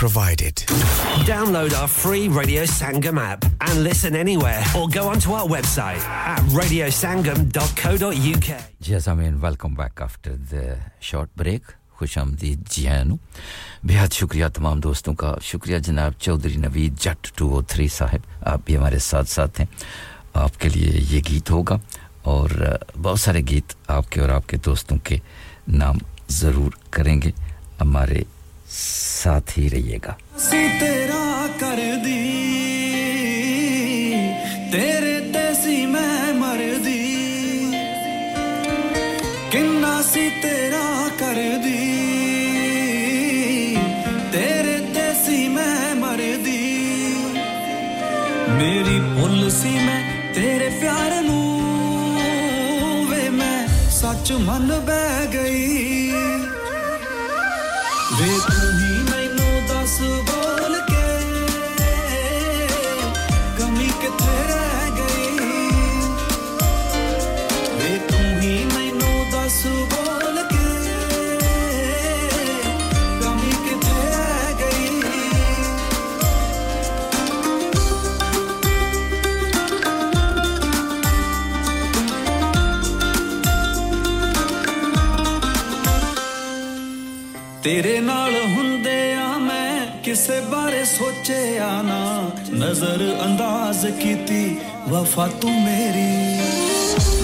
provided. Download our free Radio Sangam app and listen anywhere or go onto our website at radiosangam.co.uk. Yes, I mean, welcome back after the short break. خوش آمدید جی نو بہت شکریہ تمام دوستوں کا۔ شکریہ جناب Chaudhry Naveed Jatt two O three صاحب۔ آپ بھی ہمارے ساتھ ساتھ ہیں۔ آپ کے لیے یہ گیت ہوگا اور بہت سارے گیت آپ کے اور آپ کے دوستوں کے نام ضرور کریں گے۔ ہمارے ساتھ ہی رہیے گا۔ تیرا کر دی، تیرے تیسی میں مر دی۔ سی تیرا کر دی ਮੇਰੀ ਭੁੱਲ ਸੀ ਮੈਂ ਤੇਰੇ ਪਿਆਰ ਨੂੰ ਵੇ ਮੈਂ ਸੱਚ ਮੰਨ ਬਹਿ ਗਈ। ਵੇ ਤੇਰੇ ਨਾਲ ਹੁੰਦੇ ਆ ਮੈਂ ਕਿਸੇ ਬਾਰੇ ਸੋਚਿਆ ਨਾ। ਨਜ਼ਰ ਅੰਦਾਜ਼ ਕੀਤੀ, ਵਫਾ ਤੂੰ ਮੇਰੀ।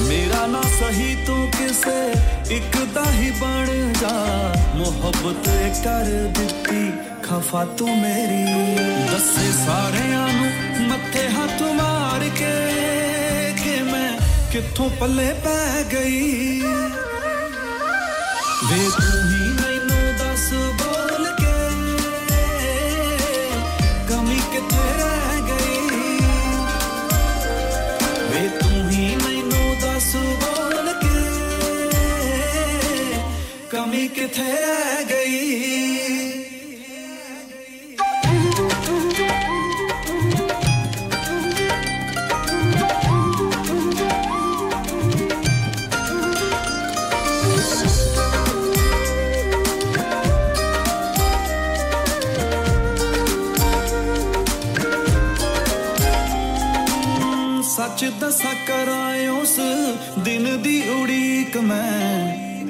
ਮੇਰਾ ਨਾ ਸਹੀ ਤੂੰ ਕਿਸੇ, ਇੱਕ ਦਾ ਹੀ ਬਣ ਜਾ। ਮੁਹੱਬਤ ਕਰ ਦਿੱਤੀ, ਖਫਾ ਤੂੰ ਮੇਰੀ। ਦੱਸੇ ਸਾਰਿਆਂ ਨੂੰ ਮੱਥੇ ਹੱਥ ਮਾਰ ਕੇ ਕਿ ਮੈਂ ਕਿੱਥੋਂ ਪੱਲੇ ਪੈ ਗਈ। ਵੇ ਤੂੰ ਕਿੱਥੇ ਰਹਿ ਗਈ? ਸੱਚ ਦੱਸਾਂ ਕਰਾਂ ਉਸ ਦਿਨ ਦੀ ਉਡੀਕ ਮੈਂ।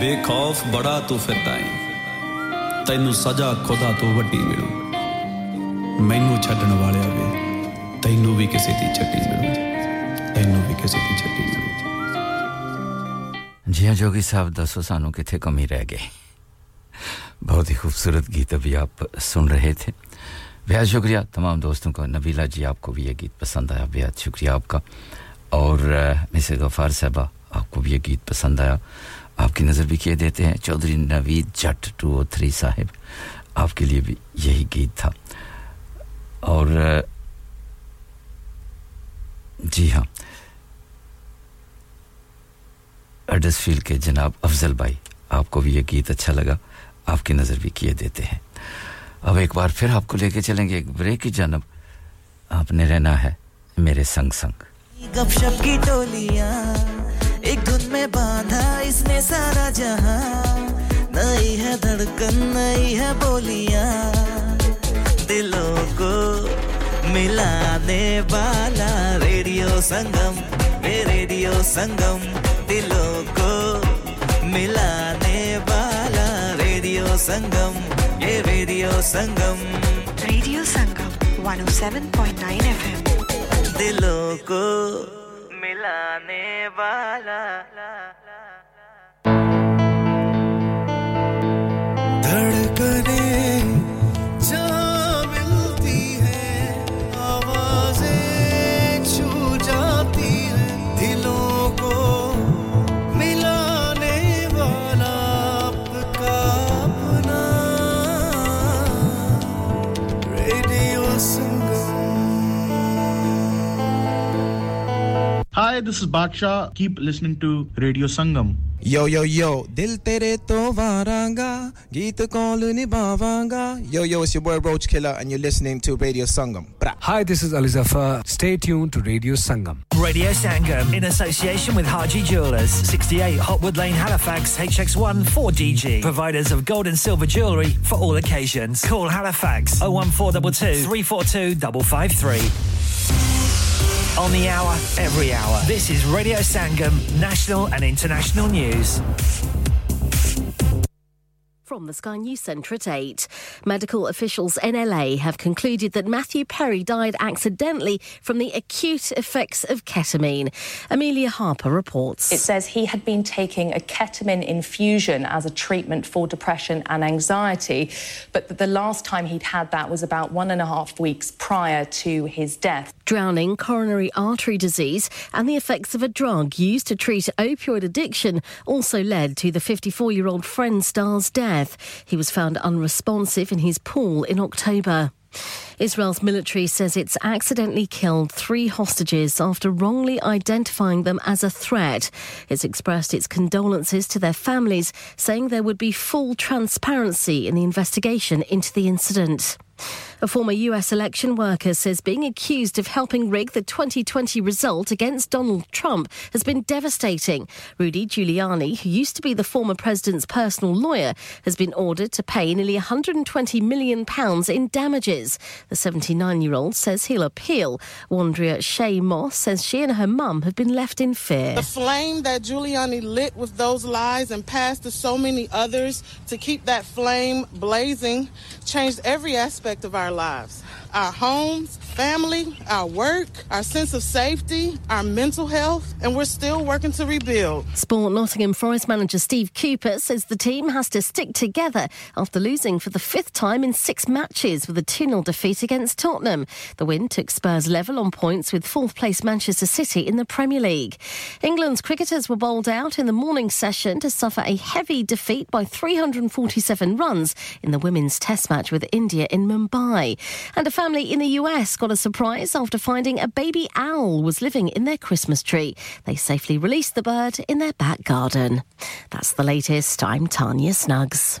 بے خوف بڑا تو پھردا ہے ਤੈਨੂੰ ਸਜ਼ਾ ਖੁਦਾ ਤੋਂ ਵੱਡੀ ਮਿਲੂ ਮੈਨੂੰ ਛੱਡਣ ਵਾਲਿਆ ਵੇ ਤੈਨੂੰ ਵੀ ਕਿਸੇ ਦੀ ਛੱਡੀ ਮਿਲੂ ਤੈਨੂੰ ਵੀ ਕਿਸੇ ਦੀ ਛੱਡੀ ਮਿਲੂ ਜੀ ਹਾਂ ਜੋਗੀ ਸਾਹਿਬ ਦੱਸੋ ਸਾਨੂੰ ਕਿੱਥੇ ਕਮੀ رہ گئے۔ بہت ہی خوبصورت گیت ابھی آپ سن رہے تھے۔ بہت شکریہ تمام دوستوں کا۔ نبیلا جی آپ کو بھی یہ گیت پسند آیا۔ بہت شکریہ آپ کا۔ اور مسز غفار صاحبہ، آپ کو بھی یہ گیت پسند آیا۔ آپ کی نظر بھی کیے دیتے ہیں، Chaudhry Naveed Jatt two O three صاحب، آپ کے لیے بھی یہی گیت تھا۔ اور جی ہاں اڈس فیل کے جناب افضل بھائی، آپ کو بھی یہ گیت اچھا لگا۔ آپ کی نظر بھی کیے دیتے ہیں۔ اب ایک بار پھر آپ کو لے کے چلیں گے ایک بریک کی جانب۔ آپ نے رہنا ہے میرے سنگ سنگ۔ گپ شپ کی ٹولیاں۔ ایک دھن میں باندھا اس نے سارا جہاں۔ نئی ہے دھڑکن نئی ہے بولیاں۔ دلوں کو ملانے والا ریڈیو سنگم اے ریڈیو سنگم۔ دلوں کو ملانے والا ریڈیو سنگم یہ radio Sangam. Radio Sangam 107.9 F M دلوں کو لانے والا۔ دھڑکنے Hi, this is Baksha. Keep listening to Radio Sangam. Yo yo yo, dil tere to varanga, geet kaul nibhavanga. Yo yo, it's your boy Roach Killer, and you're listening to Radio Sangam. Bra. Hi, this is Ali Zafar. Stay tuned to Radio Sangam. Radio Sangam in association with Haji Jewelers, 68 Hotwood Lane, Halifax, HX1 4DG. Providers of gold and silver jewellery for all occasions. Call Halifax 01422 342 553. On the hour, every hour. This is Radio Sangam, national and international news. From the Sky News Centre at 8. Medical officials in LA have concluded that Matthew Perry died accidentally from the acute effects of ketamine. Amelia Harper reports. It says he had been taking a ketamine infusion as a treatment for depression and anxiety, but that the last time he'd had that was about one and a half weeks prior to his death. Drowning, coronary artery disease, and the effects of a drug used to treat opioid addiction also led to the 54 year old Friend star's death. He was found unresponsive in his pool in October. Israel's military says it's accidentally killed three hostages after wrongly identifying them as a threat. It's expressed its condolences to their families, saying there would be full transparency in the investigation into the incident. A former US election worker says being accused of helping rig the 2020 result against Donald Trump has been devastating. Rudy Giuliani, who used to be the former president's personal lawyer, has been ordered to pay nearly 120 million pounds in damages. The 79-year-old says he'll appeal. Wandria Shay Moss says she and her mum have been left in fear. The flame that Giuliani lit with those lies and passed to so many others to keep that flame blazing changed every aspect of our lives. Our homes, family, our work, our sense of safety, our mental health, and we're still working to rebuild. Sport Nottingham Forest manager Steve Cooper says the team has to stick together after losing for the fifth time in six matches with a 2 0 defeat against Tottenham. The win took Spurs level on points with fourth place Manchester City in the Premier League. England's cricketers were bowled out in the morning session to suffer a heavy defeat by 347 runs in the women's test match with India in Mumbai. And a family in the US got a surprise after finding a baby owl was living in their Christmas tree. They safely released the bird in their back garden. That's the latest. I'm Tanya Snuggs.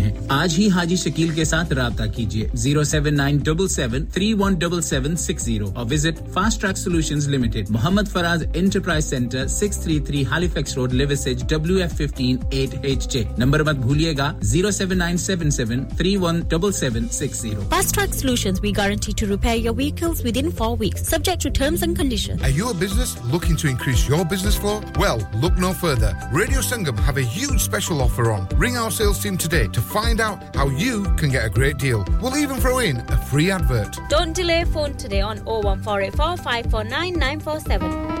ہیں آج ہی حاجی شکیل کے ساتھ رابطہ کیجیے zero seven nine double seven three one double seven six zero اور visit fast track solution limited Muhammad Faraz enterprise centre six three three Halifax road Liversedge W F fifteen eight H J number مت بھولیے گا zero seven nine seven seven three one double seven six zero. Fast track solution we guarantee to repair your vehicles within four weeks subject to terms and condition are you business looking to increase your business for well look no further radio Sangam have a huge special offer on ring our sales team today to find out how you can get a great deal. We'll even throw in a free advert. Don't delay phone today on 01484 549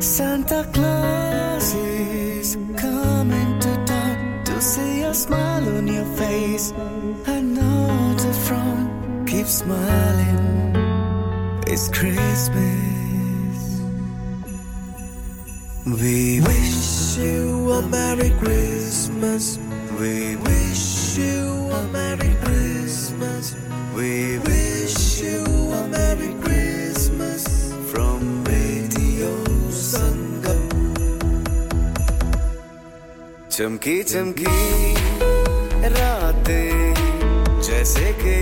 Santa Claus is coming to town to see a smile on your face. I know the front keeps smiling. It's Christmas. We wish you a Merry Christmas. We wish you a Merry Christmas. We wish you a Merry چمکی چمکی راتیں جیسے کہ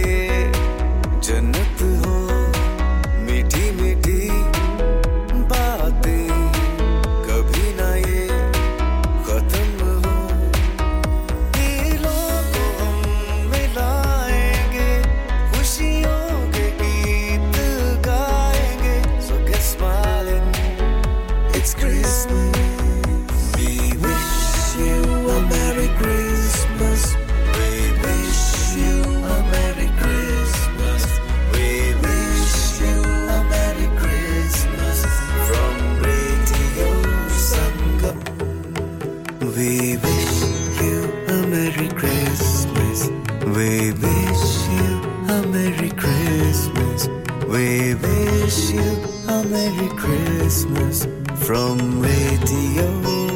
Christmas from Radio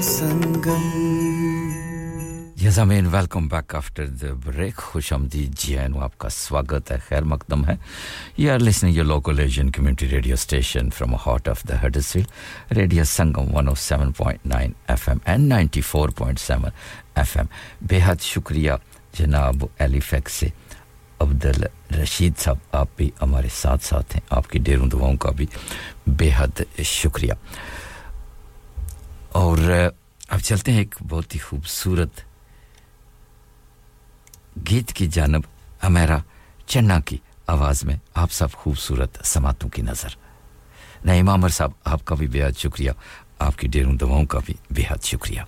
Sangam. یزامین welcome back after the break خوش آمدید جی این آپ کا سواگت ہے خیر مقدم ہے you are listening your local Asian community radio station from heart of the Huddersfield radio Sangam one O seven point nine F M and ninety four point seven F M بے حد شکریہ جناب ایلیفیکس سے عبد الرشید صاحب، آپ بھی ہمارے ساتھ ساتھ ہیں۔ آپ کی ڈیروں دعاؤں کا بھی بے حد شکریہ۔ اور اب چلتے ہیں ایک بہت ہی خوبصورت گیت کی جانب، ہمارا چنا کی آواز میں آپ سب خوبصورت سماعتوں کی نظر۔ نئے عامر صاحب، آپ کا بھی بے حد شکریہ۔ آپ کی ڈیروں دواؤں کا بھی بے حد شکریہ۔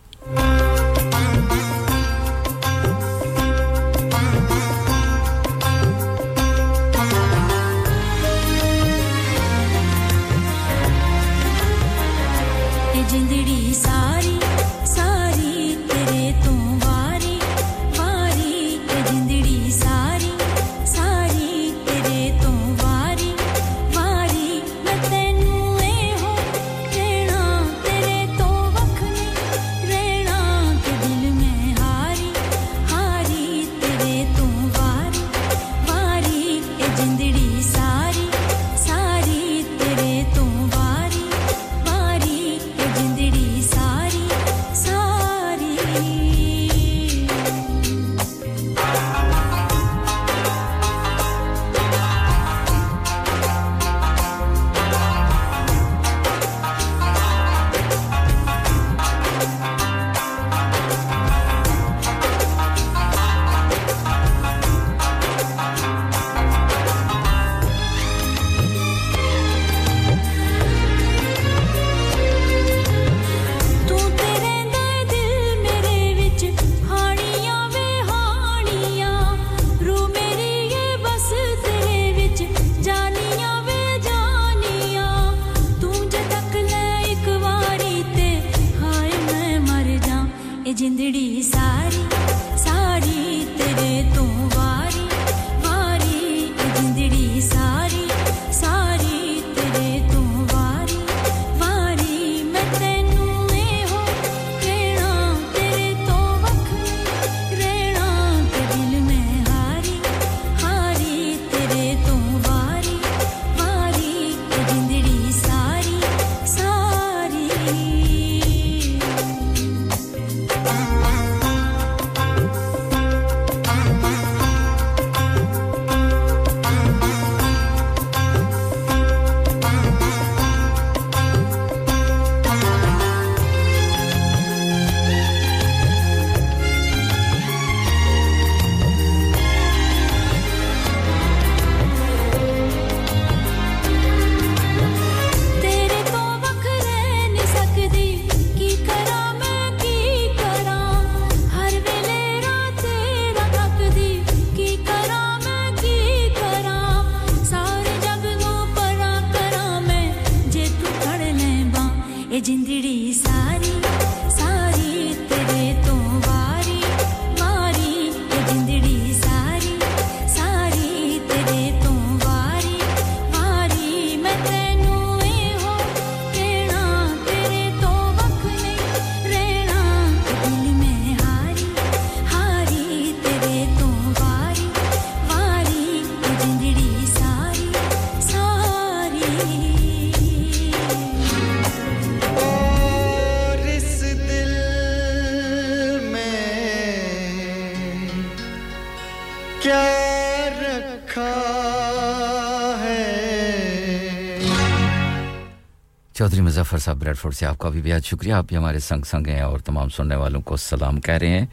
چودھری مظفر صاحب بریڈ فورڈ سے آپ کا بھی بہت شکریہ۔ آپ بھی ہمارے سنگ سنگ ہیں اور تمام سننے والوں کو سلام کہہ رہے ہیں۔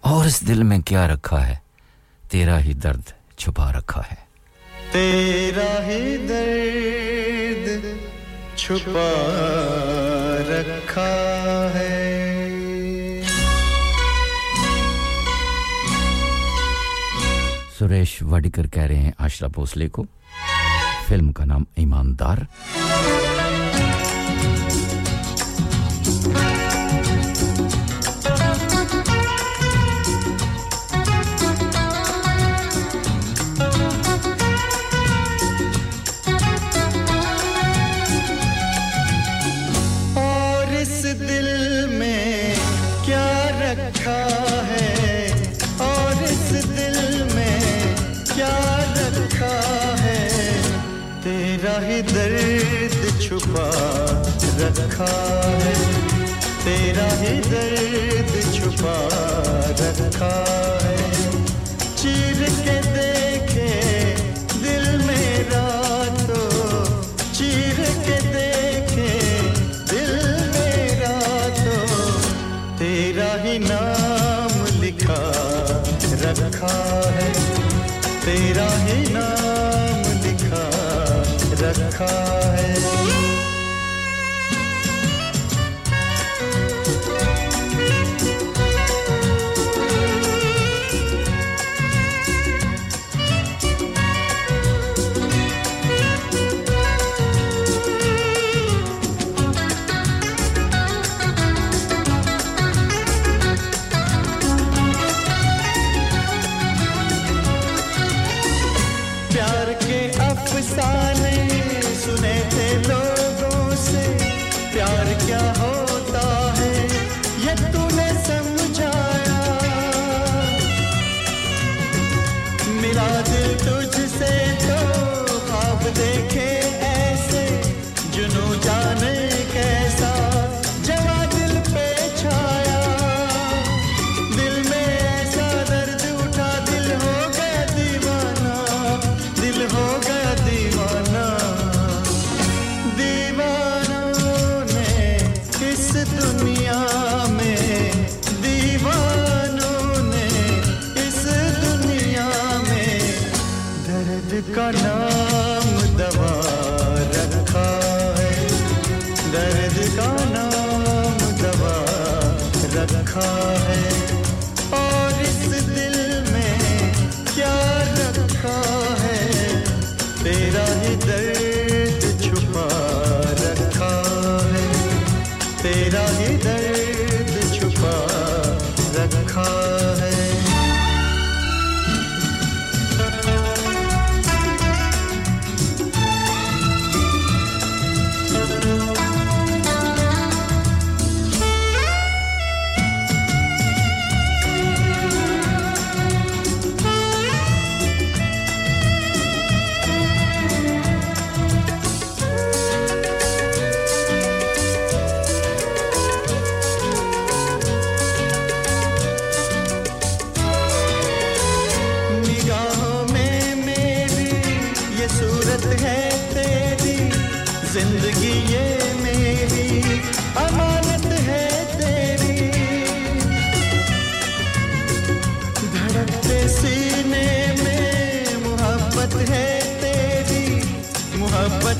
اور اس دل میں کیا رکھا ہے؟ تیرا ہی درد چھپا رکھا ہے۔ تیرا ہی درد چھپا رکھا ہے۔ سریش وڈیکر کہہ رہے ہیں آشرا بھوسلے کو۔ فلم کا نام ایماندار۔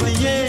Yeah.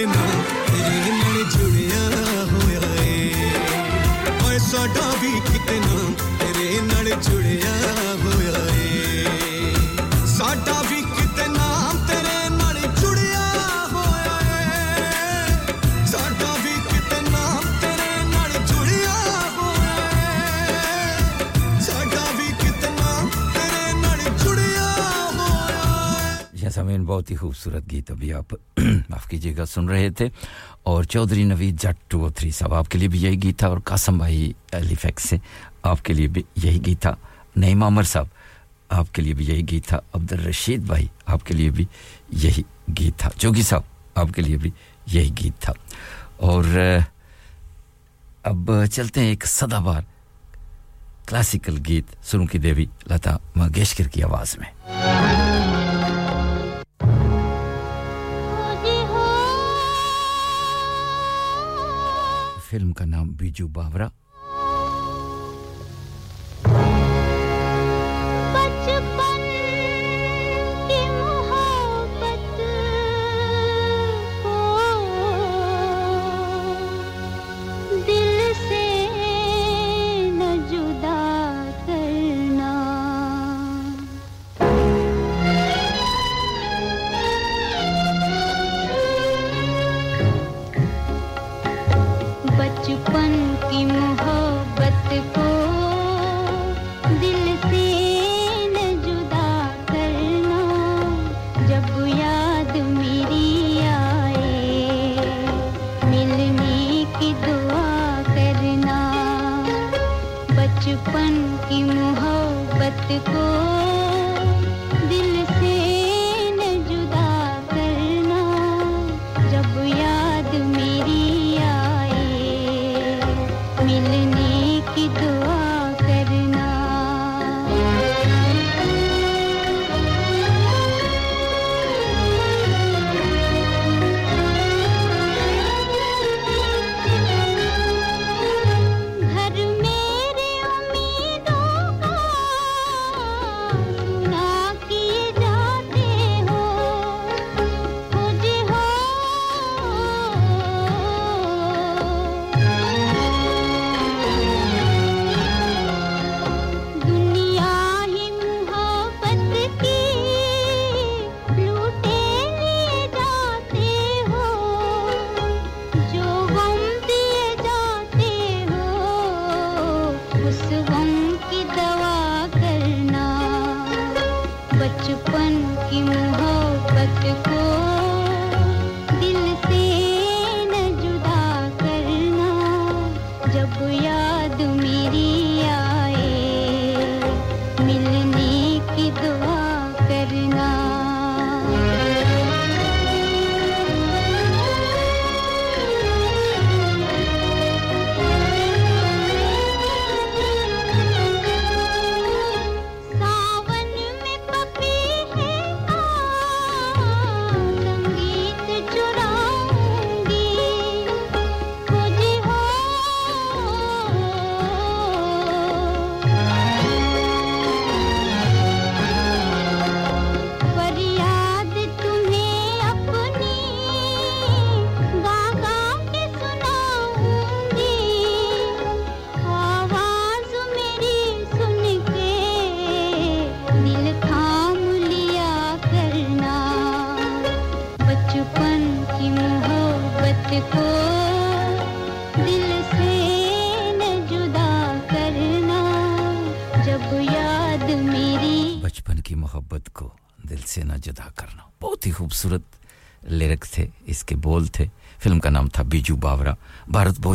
دے نال تیرے نال جڑیا ہویا اے اوے ساڈا بھی کتے نال تیرے نال جڑیا بھی کتے نال ساڈا بھی کتے جیسا میں بہت ہی خوبصورت گیت ابھی آپ معاف کیجیے گا سن رہے تھے۔ اور Chaudhry Naveed Jatt two O three صاحب آپ کے لیے بھی یہی گیت تھا اور قاسم بھائی علی فیکس سے آپ کے لیے بھی یہی گیت تھا۔ نعیم عمر صاحب آپ کے لیے بھی یہی گیت تھا۔ عبد الرشید بھائی آپ کے لیے بھی یہی گیت تھا۔ جوگی صاحب آپ کے لیے بھی یہی گیت تھا۔ اور اب چلتے ہیں ایک سدا بار کلاسیکل گیت سروں کی دیوی لتا منگیشکر کی آواز میں۔ فلم کا نام بیجو باورا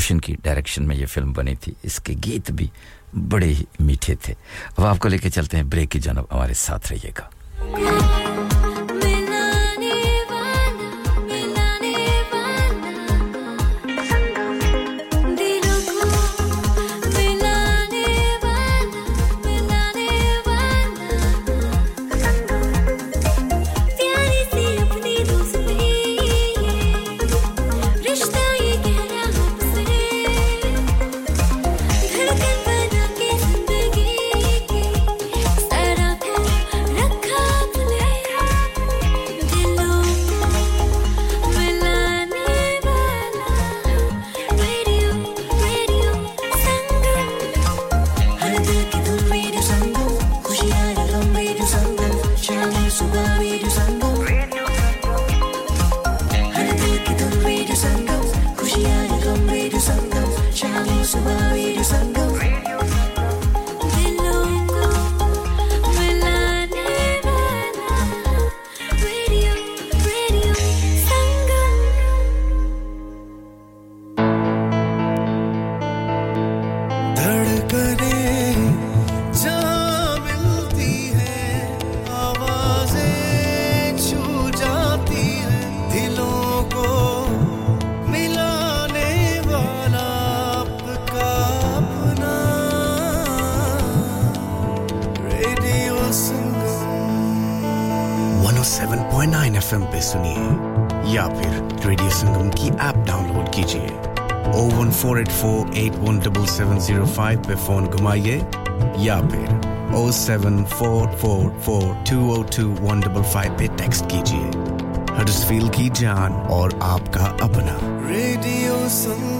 روشن کی ڈائریکشن میں یہ فلم بنی تھی، اس کے گیت بھی بڑے ہی میٹھے تھے۔ اب آپ کو لے کے چلتے ہیں بریک کی جانب ہمارے ساتھ رہیے گا۔ Eight one double seven zero five پہ فون گھمائیے یا پھر O seven four four four two O two one double five پہ ٹیکسٹ کیجیے ہر فیل کی جان اور آپ کا اپنا ریڈیو سن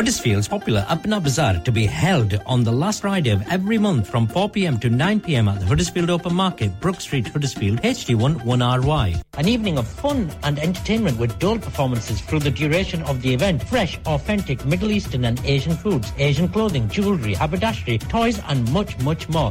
Huddersfield's popular Apna Bazaar to be held on the last Friday of every month from 4pm to 9pm at the Huddersfield Open Market, Brook Street, Huddersfield, HD1 1RY. An evening of fun and entertainment with dual performances through the duration of the event. Fresh, authentic Middle Eastern and Asian foods, Asian clothing, jewellery, haberdashery, toys and much, much more.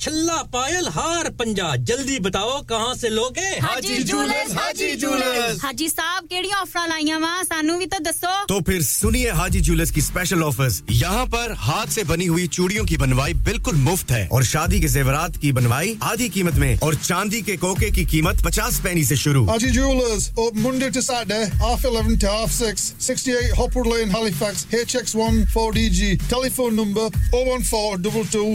چھلا pile ہار پنجا۔ جلدی بتاؤ کہاں سے لوگے ہاں جی، حاجی jewellers حاجی jewellers. حاجی صاحب کیڑی offer لائیاں وا سانو بھی تو دسو۔ تو پھر سنیے حاجی جولرز کی اسپیشل آفرز یہاں پر ہاتھ سے بنی ہوئی چوڑیوں کی بنوائی بالکل مفت ہے۔ اور شادی کے زیورات کی بنوائی آدھی قیمت میں۔ اور چاندی کے کوکے کی قیمت پچاس پینی سے شروع۔ Haji jewellers open Monday to Saturday half 11 to half 6 68 Hopwood lane Halifax H X 1 4 D G. Telephone number 01422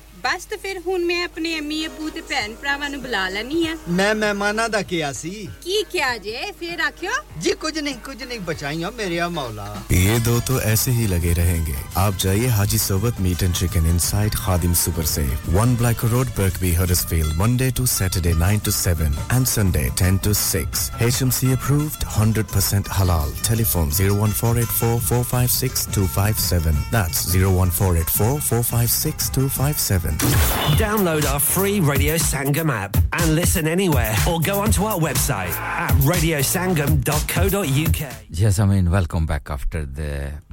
ਬਸ ਤੇ ਫਿਰ ਹੁਣ ਮੈਂ ਆਪਣੇ ਅਮੀ ਅਬੂ ਤੇ ਭੈਣ ਭਰਾਵਾਂ ਨੂੰ ਬੁਲਾ ਲੈਣੀ ਆ ਮੈਂ ਮਹਿਮਾਨਾਂ ਦਾ ਕਿਹਾ ਸੀ। ਕੀ ਕਿਹਾ ਜੇ? ਫਿਰ ਆਖਿਓ। ਜੀ ਕੁਝ ਨਹੀਂ ਕੁਝ ਨਹੀਂ ਬਚਾਈਓ ਮੇਰੇ مولا یہ دو تو ایسے ہی لگے رہیں گے آپ جائیے Haji Sohbat meat and chicken inside Khadim super سے 1 black road Birkby Huddersfield Monday to Saturday 9 to 7 and Sunday 10 to 6 H M C approved 100% حلال telephone 01484456257 that's 01484456257 Sangam. Download our free Radio Sangam app and listen anywhere or go onto our website at radiosangam.co.uk. Yes, I mean, welcome back after the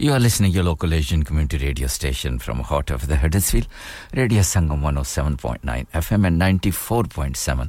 you are listening your local Asian community radio station from heart of the Huddersfield radio Sangam 107.9 FM and 94.7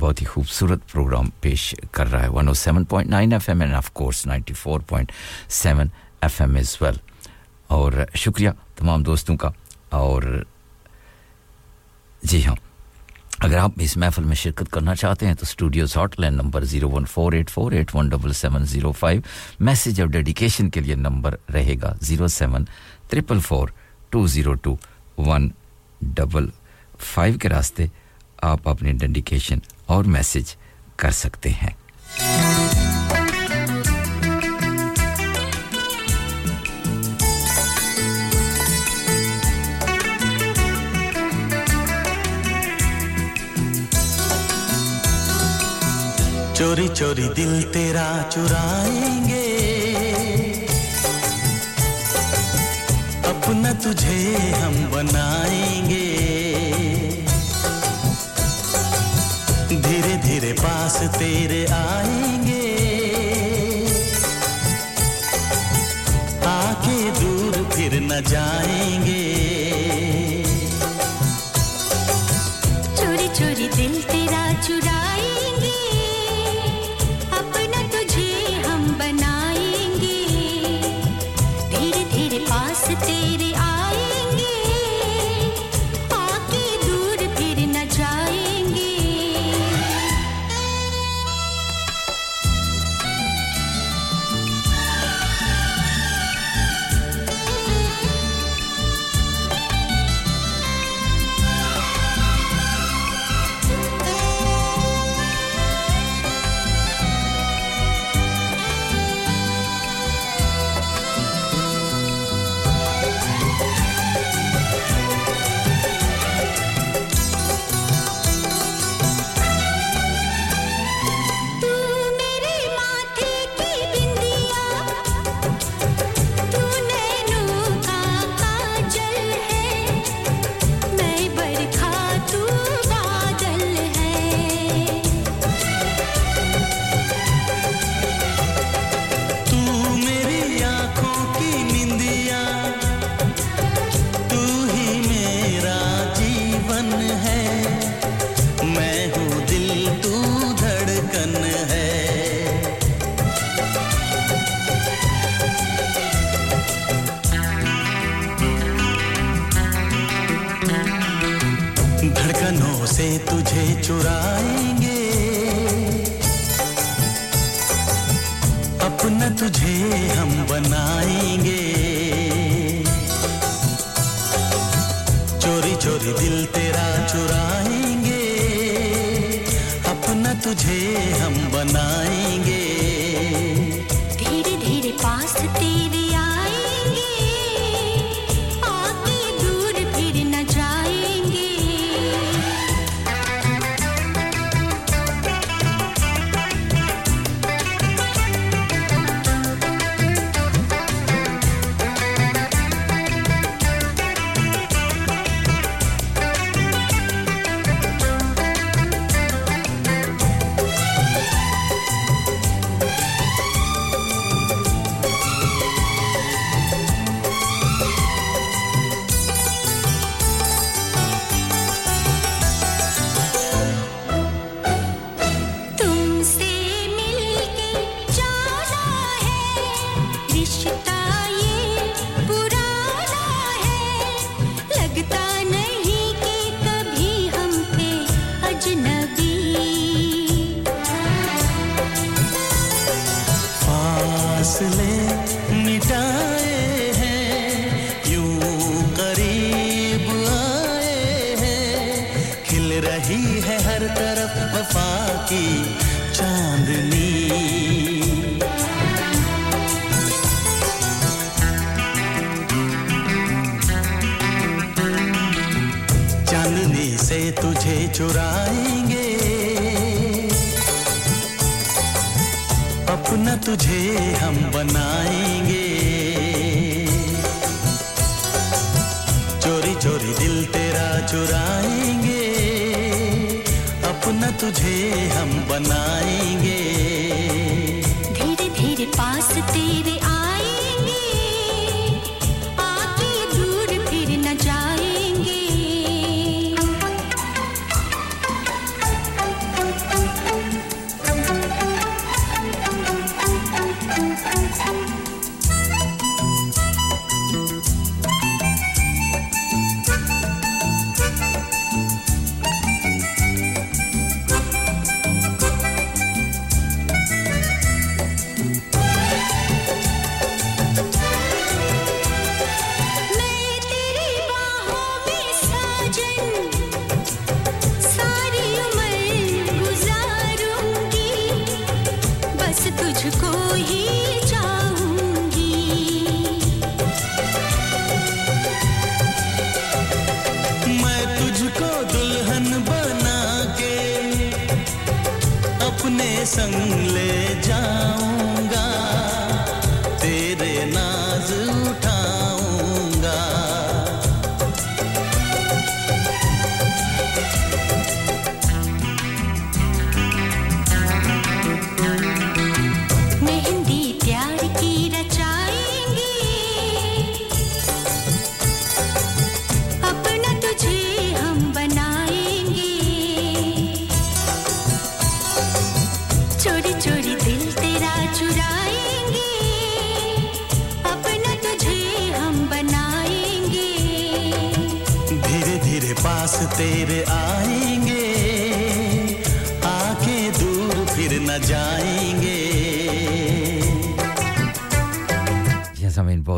بہت ہی خوبصورت programme پیش کر رہا ہے۔ One O seven point nine F M and of course ninety four point seven F M as well اور شکریہ تمام دوستوں کا۔ اور جی ہاں اگر آپ اس محفل میں شرکت کرنا چاہتے ہیں تو studios hotline number zero one four eight four eight one double seven zero five message اور ڈیڈیکیشن کے لیے نمبر رہے گا zero seven triple four two zero two one double five کے راستے آپ اپنی ڈیڈیکیشن اور میسج کر سکتے ہیں۔ چوری چوری دل تیرا چرائیں گے۔ اپنا تجھے ہم بنائیں گے۔ پاس تیرے آئیں گے۔ آ کے دور پھر نہ جائیں گے۔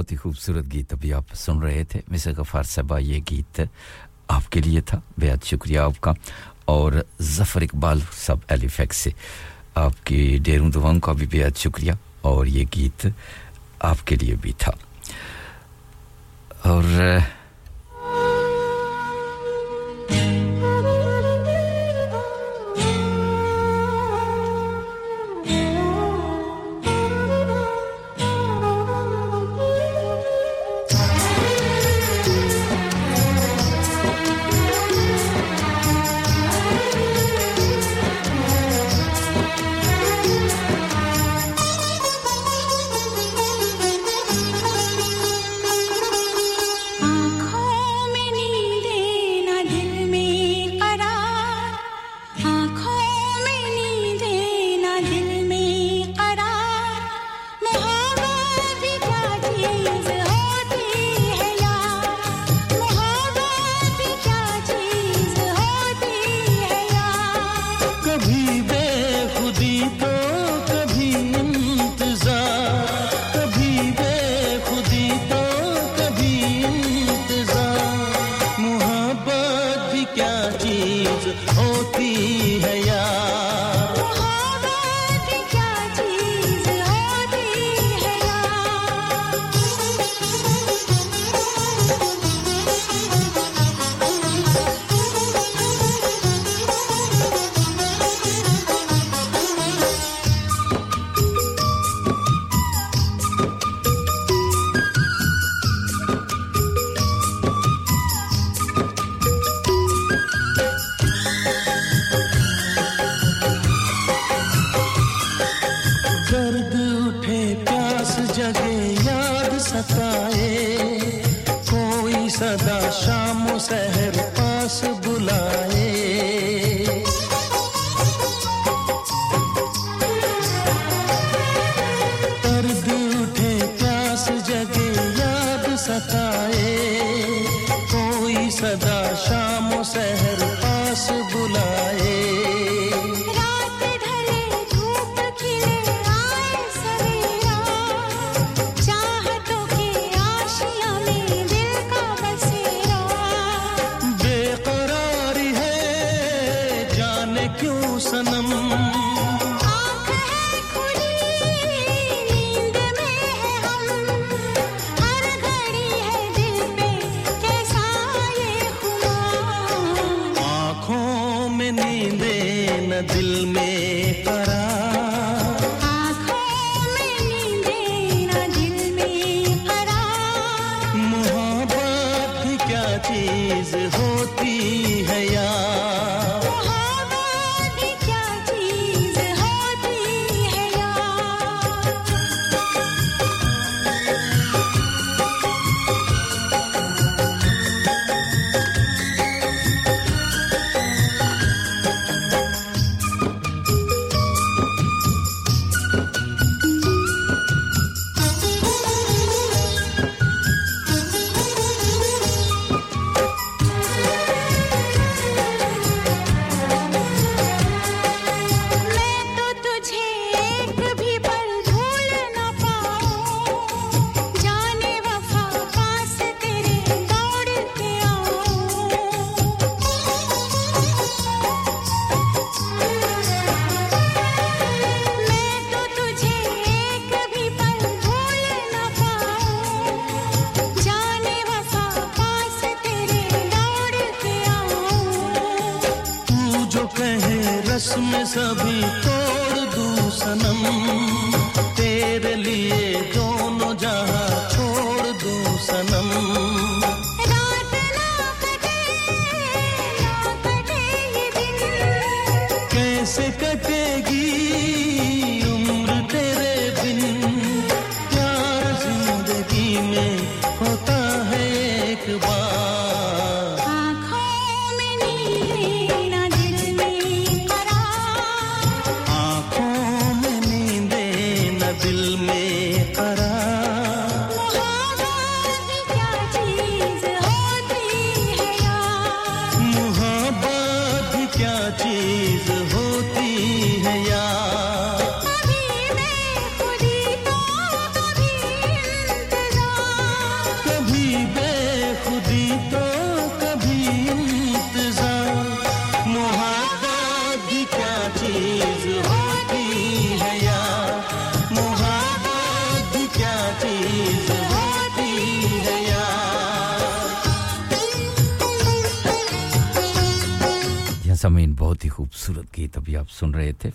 بہت ہی خوبصورت گیت ابھی آپ سن رہے تھے۔ مصر غفار صاحبہ، یہ گیت آپ کے لیے تھا۔ بہت شکریہ آپ کا۔ اور ظفر اقبال صاحب ایلیفیکس سے آپ کی ڈیروں دعاؤں کا بھی بہت شکریہ۔ اور یہ گیت آپ کے لیے بھی تھا۔ اور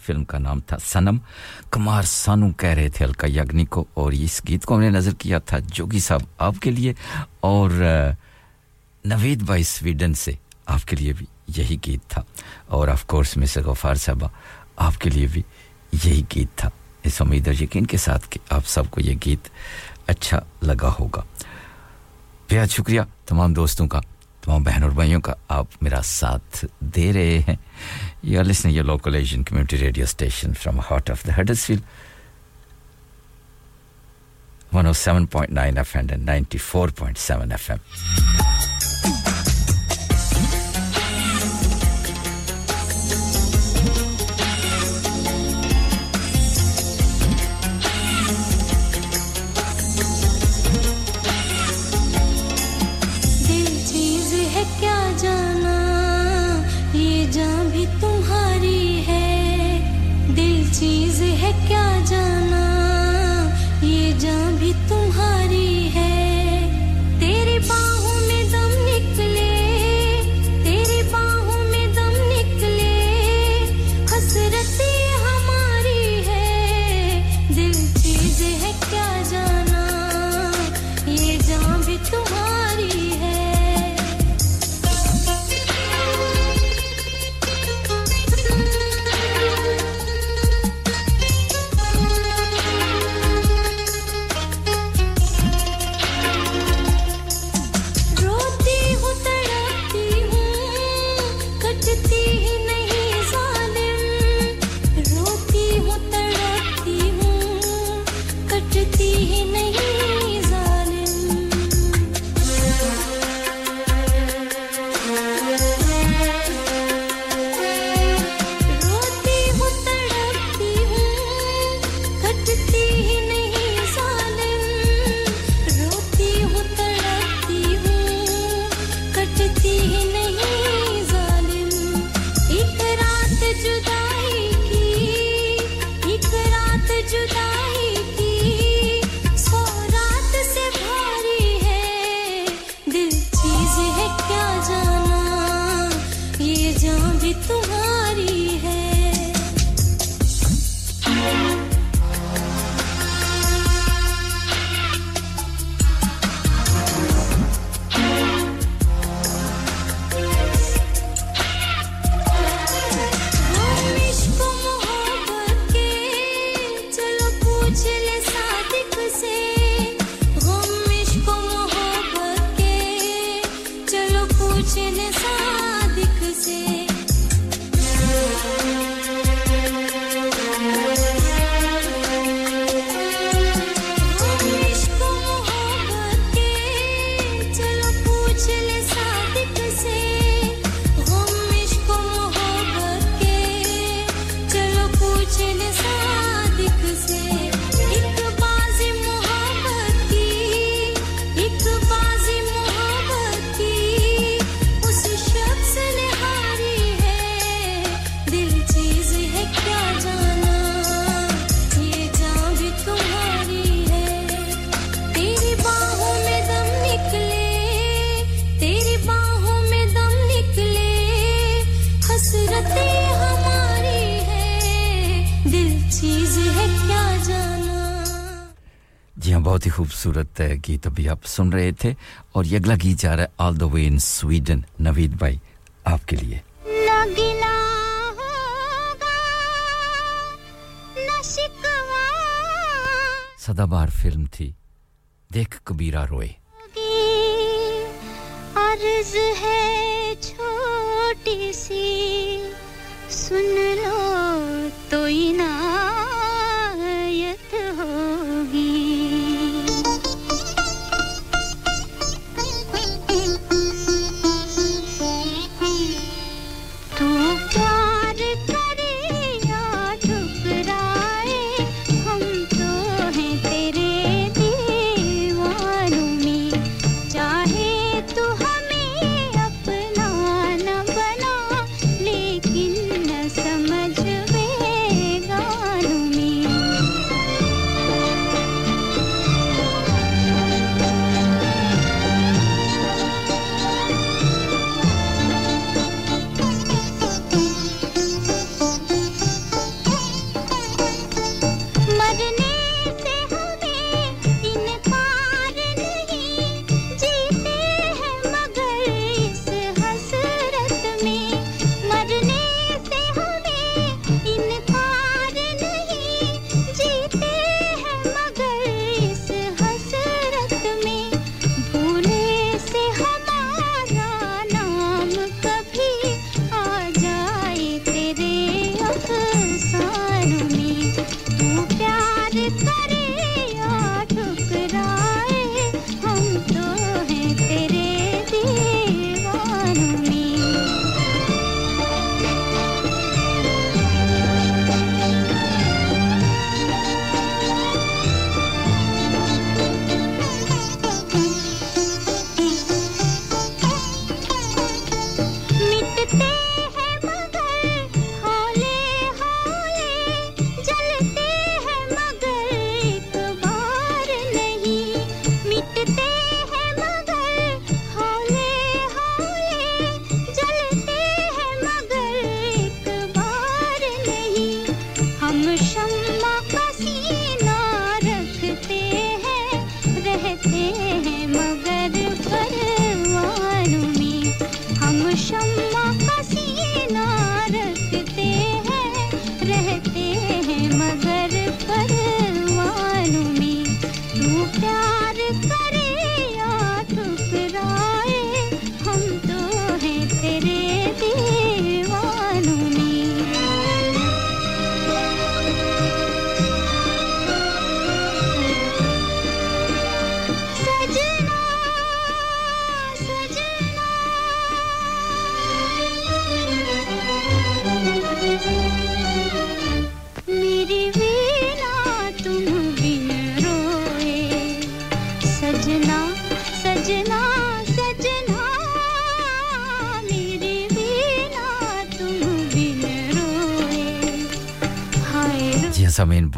فلم کا نام تھا سنم۔ کمار سانو کہہ رہے تھے الکا یگنی کو، اور اس گیت کو ہم نے نظر کیا تھا جوگی صاحب آپ کے لیے، اور نوید بھائی سویڈن سے آپ کے لیے بھی یہی گیت تھا۔ اور آف کورس مسز غفار صاحبہ آپ کے لیے بھی یہی گیت تھا۔ اس امید اور یقین کے ساتھ کہ آپ سب کو یہ گیت اچھا لگا ہوگا۔ بہت شکریہ تمام دوستوں کا، تمام بہن اور بھائیوں کا آپ میرا ساتھ دے رہے ہیں۔ You are listening to your local Asian community radio station from heart of the Huddersfield. 107.9 FM and 94.7 FM. آپ سن رہے تھے اور یہ اگلا گیت جا رہا ہے آل دا وے ان سویڈن نوید بھائی آپ کے لیے۔ سدا بار فلم تھی۔ دیکھ کبیرا روئے۔ عرض ہے چھوٹی سی۔ سن لو تو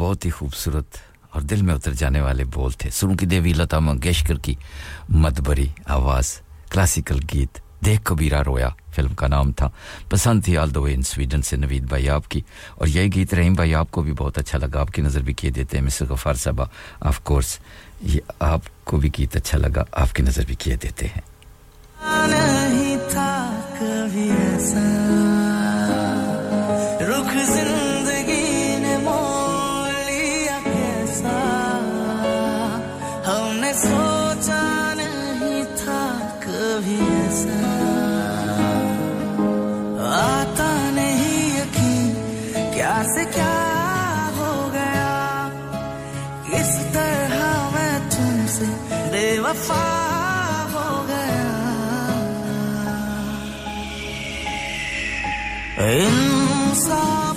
بہت ہی خوبصورت اور دل میں اتر جانے والے بول تھے۔ سرنکی دیوی لتا منگیشکر کی مدبری آواز، کلاسیکل گیت۔ دیکھ کبیرا رویا، فلم کا نام تھا۔ پسند تھی آل دو وے ان سویڈن سے نوید بھائی آپ کی۔ اور یہی گیت رحیم بھائی آپ کو بھی بہت اچھا لگا۔ آپ کی نظر بھی کیے دیتے ہیں، مسٹر غفار صاحبہ۔ آف کورس یہ آپ کو بھی گیت اچھا لگا۔ آپ کی نظر بھی کیے دیتے ہیں۔ نہیں تھا کبھی ایسا۔ favorable. Inside.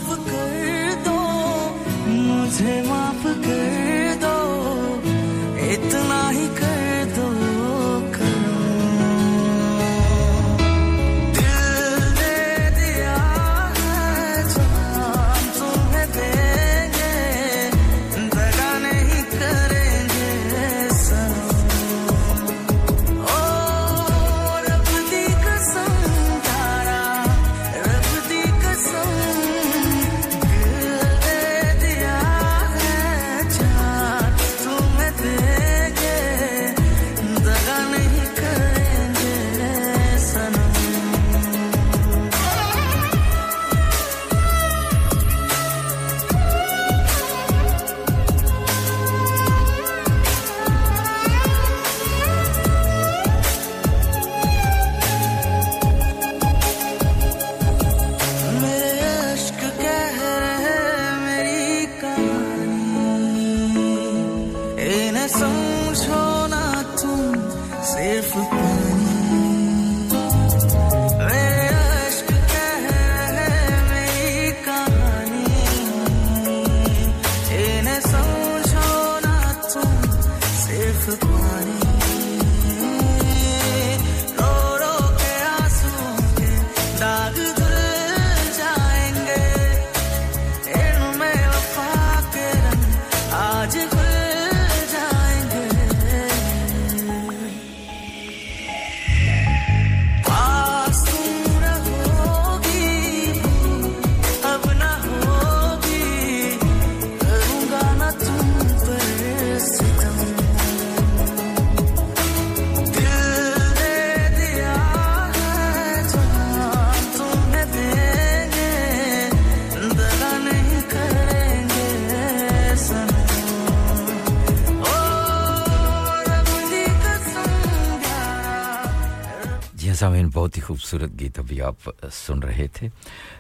بہت ہی خوبصورت گیت ابھی آپ سن رہے تھے۔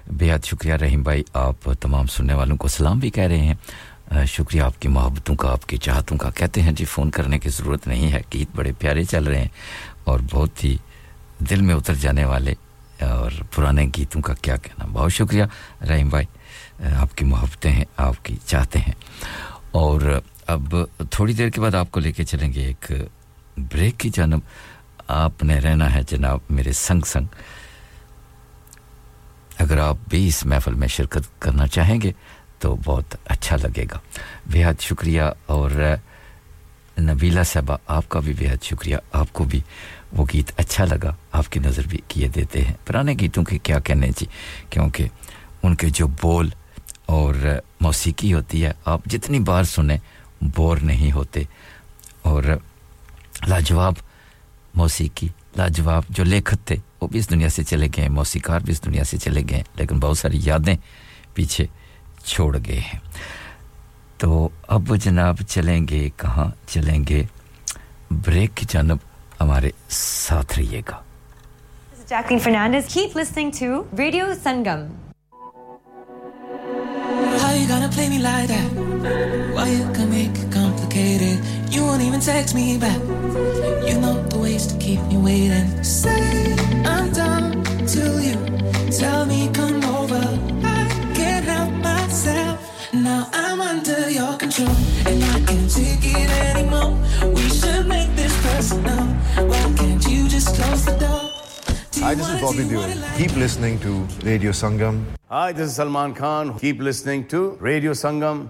بےحد شکریہ رحیم بھائی، آپ تمام سننے والوں کو سلام بھی کہہ رہے ہیں۔ شکریہ آپ کی محبتوں کا، آپ کی چاہتوں کا۔ کہتے ہیں جی فون کرنے کی ضرورت نہیں ہے۔ گیت بڑے پیارے چل رہے ہیں اور بہت ہی دل میں اتر جانے والے اور پرانے گیتوں کا کیا کہنا۔ بہت شکریہ رحیم بھائی آپ کی محبتیں ہیں، آپ کی چاہتے ہیں۔ اور اب تھوڑی دیر کے بعد آپ کو لے کے چلیں گے ایک بریک کی جانب۔ آپ نے رہنا ہے جناب میرے سنگ سنگ۔ اگر آپ بھی اس محفل میں شرکت کرنا چاہیں گے تو بہت اچھا لگے گا۔ بہت شکریہ، اور نبیلہ صاحبہ، آپ کا بھی بہت شکریہ۔ آپ کو بھی وہ گیت اچھا لگا۔ آپ کی نظر بھی کیے دیتے ہیں۔ پرانے گیتوں کے کیا کہنے جی؟ کیونکہ ان کے جو بول اور موسیقی ہوتی ہے، آپ جتنی بار سنیں، بور نہیں ہوتے۔ اور لاجواب موسیقی لاجواب جو لیکھک تھے وہ بھی اس دنیا سے چلے گئے ہیں۔ موسیقار بھی اس دنیا سے چلے گئے ہیں لیکن بہت ساری یادیں پیچھے چھوڑ گئے ہیں۔ تو اب جناب چلیں گے کہاں چلیں گے؟ بریک کی جانب ہمارے ساتھ رہیے گا۔ Jacqueline Fernandez keep listening to radio Sangam How you gonna play me like that? Why you can make it complicated? You won't even text me back. You know the ways to keep me waiting. Say I'm down till you tell me come over. I can't help myself. Now I'm under your control and I can't take it anymore. We should make this personal. Why can't you just close the door? Hi, this is Bobby Deol. Keep listening to Radio Sangam. Hi, this is Salman Khan. Keep listening to Radio Sangam.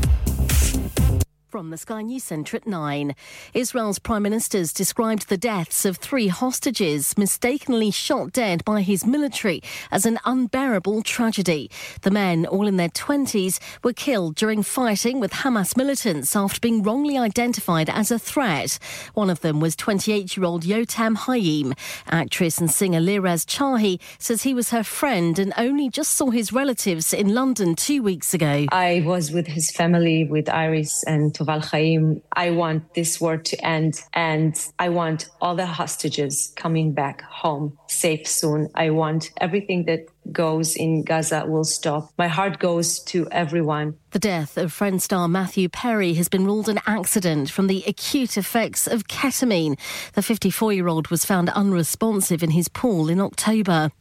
From the Sky News Centre at 9. Israel's Prime Minister's described the deaths of three hostages mistakenly shot dead by his military as an unbearable tragedy. The men, all in their 20s, were killed during fighting with Hamas militants after being wrongly identified as a threat. One of them was 28 year old Yotam Hayim. Actress and singer Liraz Chahi says he was her friend and only just saw his relatives in London two weeks ago. I was with his family, with Iris and Toval Chaim. I want this war to end and I want all the hostages coming back home safe soon. I want everything that goes in Gaza will stop. My heart goes to everyone. The death of Friend star Matthew Perry has been ruled an accident from the acute effects of ketamine. The 54 year old was found unresponsive in his pool in October.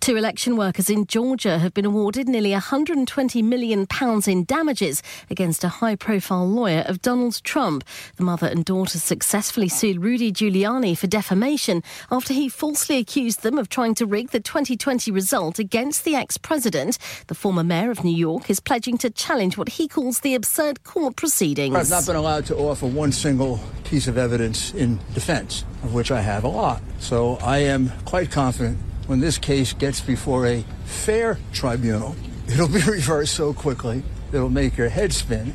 Two election workers in Georgia have been awarded nearly £120 million in damages against a high profile lawyer of Donald Trump. The mother and daughter successfully sued Rudy Giuliani for defamation after he falsely accused them of trying to rig the 2020 against the ex president. The former mayor of New York is pledging to challenge what he calls the absurd court proceedings. I've not been allowed to offer one single piece of evidence in defense, of which I have a lot. So I am quite confident when this case gets before a fair tribunal, it'll be reversed so quickly it'll make your head spin.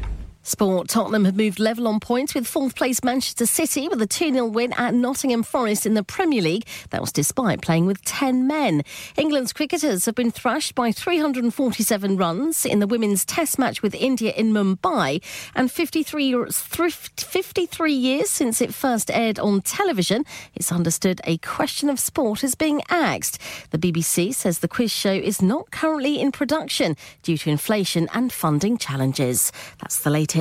Sport Tottenham have moved level on points with fourth place Manchester City with a 2 0 win at Nottingham Forest in the Premier League. That was despite playing with 10 men. England's cricketers have been thrashed by 347 runs in the women's test match with India in Mumbai. And 53 years, 53 years since it first aired on television, it's understood a question of sport is being axed. The BBC says the quiz show is not currently in production due to inflation and funding challenges. That's the latest.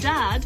dad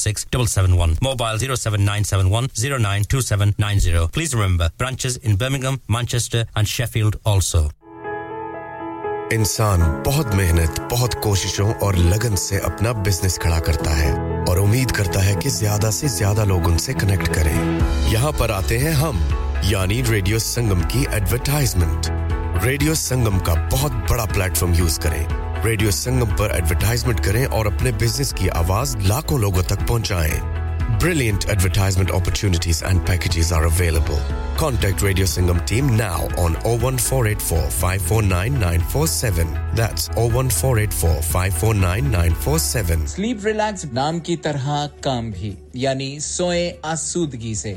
076 771. Mobile 07971 092790. Please remember, branches in Birmingham, Manchester and Sheffield also. انسان بہت محنت بہت کوششوں اور لگن سے اپنا business کھڑا کرتا ہے اور امید کرتا ہے کہ زیادہ سے زیادہ لوگ ان سے کنیکٹ کریں یہاں پر آتے ہیں ہم یعنی ریڈیو سنگم کی ایڈورٹائزمنٹ ریڈیو سنگم کا بہت بڑا پلیٹ فارم یوز کریں ریڈیو سنگم پر ایڈورٹائزمنٹ کریں اور اپنے بزنس کی آواز لاکھوں لوگوں تک پہنچائیں۔ Brilliant advertisement opportunities and packages are available contact radio Sangam team now on O one four eight four five four nine nine four seven that's O one four eight four five four nine nine four seven sleep relax نام کی طرح کام بھی یعنی سوئیں آسودگی سے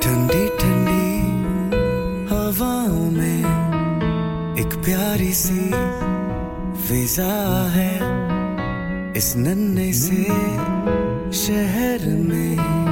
ٹھنڈی ٹھنڈی ہوں میں شہر میں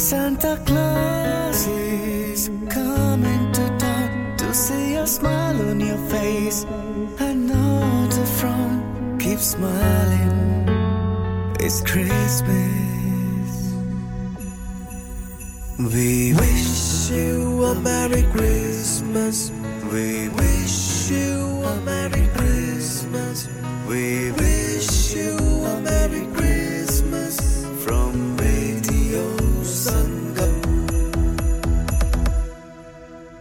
Santa Claus is coming to town to see a smile on your face and not a frown. Keep smiling, it's Christmas. We wish you a Merry Christmas. We wish we wish you a Merry Christmas from Radio Sangam.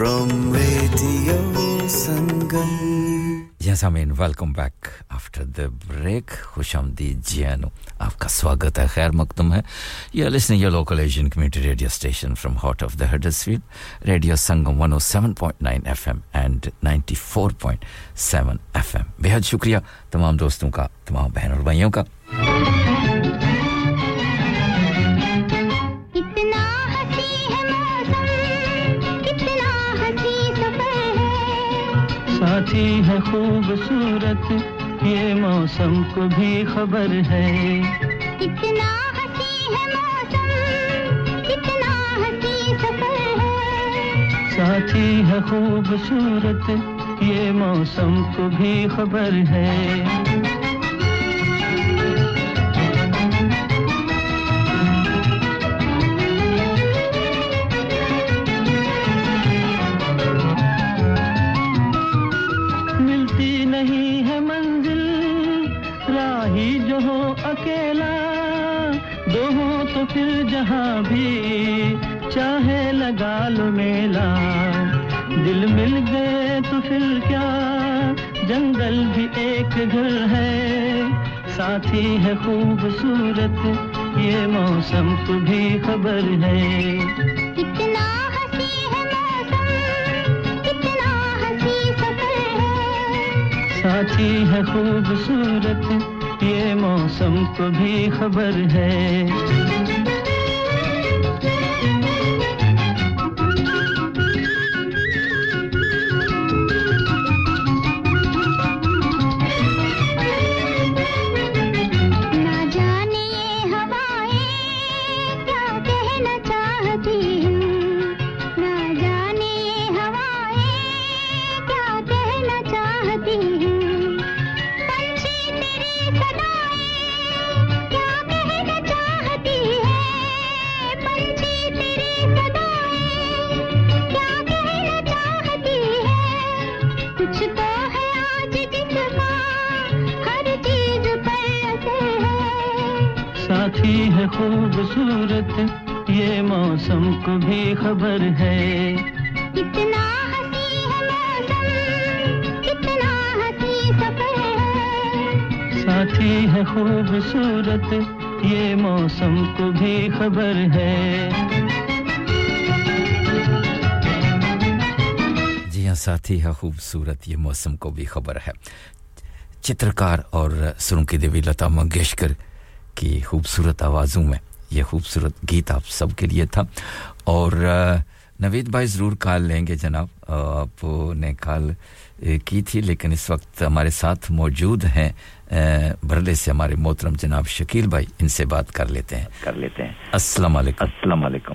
from Radio Sangam. جی سامعین welcome back after the break خوش آمدید جیانو آپ کا سواگت ہے خیر مقدم ہے یہ لسن یہ local Asian community radio station from heart of the Huddersfield radio Sangam 107.9 F M and 94.7 F M بہت شکریہ تمام دوستوں کا تمام بہن اور بھائیوں کا ساتھی ہے خوبصورت یہ موسم کو بھی خبر ہے۔ کتنا ساتھی ہے خوبصورت یہ موسم کو بھی خبر ہے۔ نہیں ہے منزل، راہی جو ہو اکیلا۔ دو ہو تو پھر جہاں بھی چاہے لگا لو میلا دل مل گئے تو پھر کیا؟ جنگل بھی ایک گھر ہے۔ ساتھی ہے خوبصورت، یہ موسم تو بھی خبر ہے۔ کی ہے خوبصورت یہ موسم کو بھی خبر ہے۔ ہے خوبصورت یہ موسم کو بھی خبر ہے۔ کتنا ساتھی ہے خوبصورت یہ موسم کو بھی خبر ہے۔ جی ہاں ساتھی ہے خوبصورت یہ موسم کو بھی خبر ہے۔ چترکار اور سرنکی دیوی لتا منگیشکر کی خوبصورت آوازوں میں یہ خوبصورت گیت آپ سب کے لیے تھا۔ اور نوید بھائی ضرور کال لیں گے جناب۔ آپ نے کال کی تھی لیکن اس وقت ہمارے ساتھ موجود ہیں۔ برلے سے ہمارے محترم جناب شکیل بھائی ان سے بات کر لیتے ہیں۔ کر لیتے ہیں۔ السلام علیکم۔ السلام علیکم۔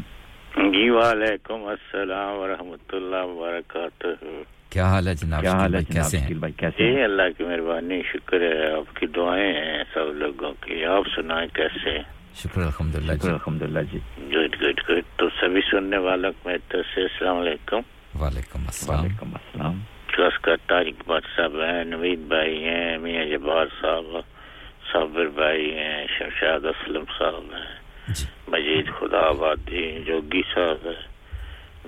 جی وعلیکم السلام ورحمۃ اللہ وبرکاتہ۔ کیا حال ہے جناب کیا حال ہے کیسے ہیں؟ بھائی؟ کیسے جی، ہیں؟ اللہ کی مہربانی شکر ہے آپ کی دعائیں ہیں سب لوگوں کی۔ آپ سنائیں کیسے شکر الحمد للہ جی۔ شکر الحمد للہ جی۔ Good good good. تو سبھی سننے والوں میں تو سے السلام علیکم۔ وعلیکم السلام۔ وعلیکم السلام۔ خاص کر طارق بٹ صاحب ہیں نوید بھائی ہیں میاں جبار صاحب صابر بھائی ہیں شمشاد اسلم صاحب ہیں جی۔ مجید خدا آبادی جوگی صاحب ہیں۔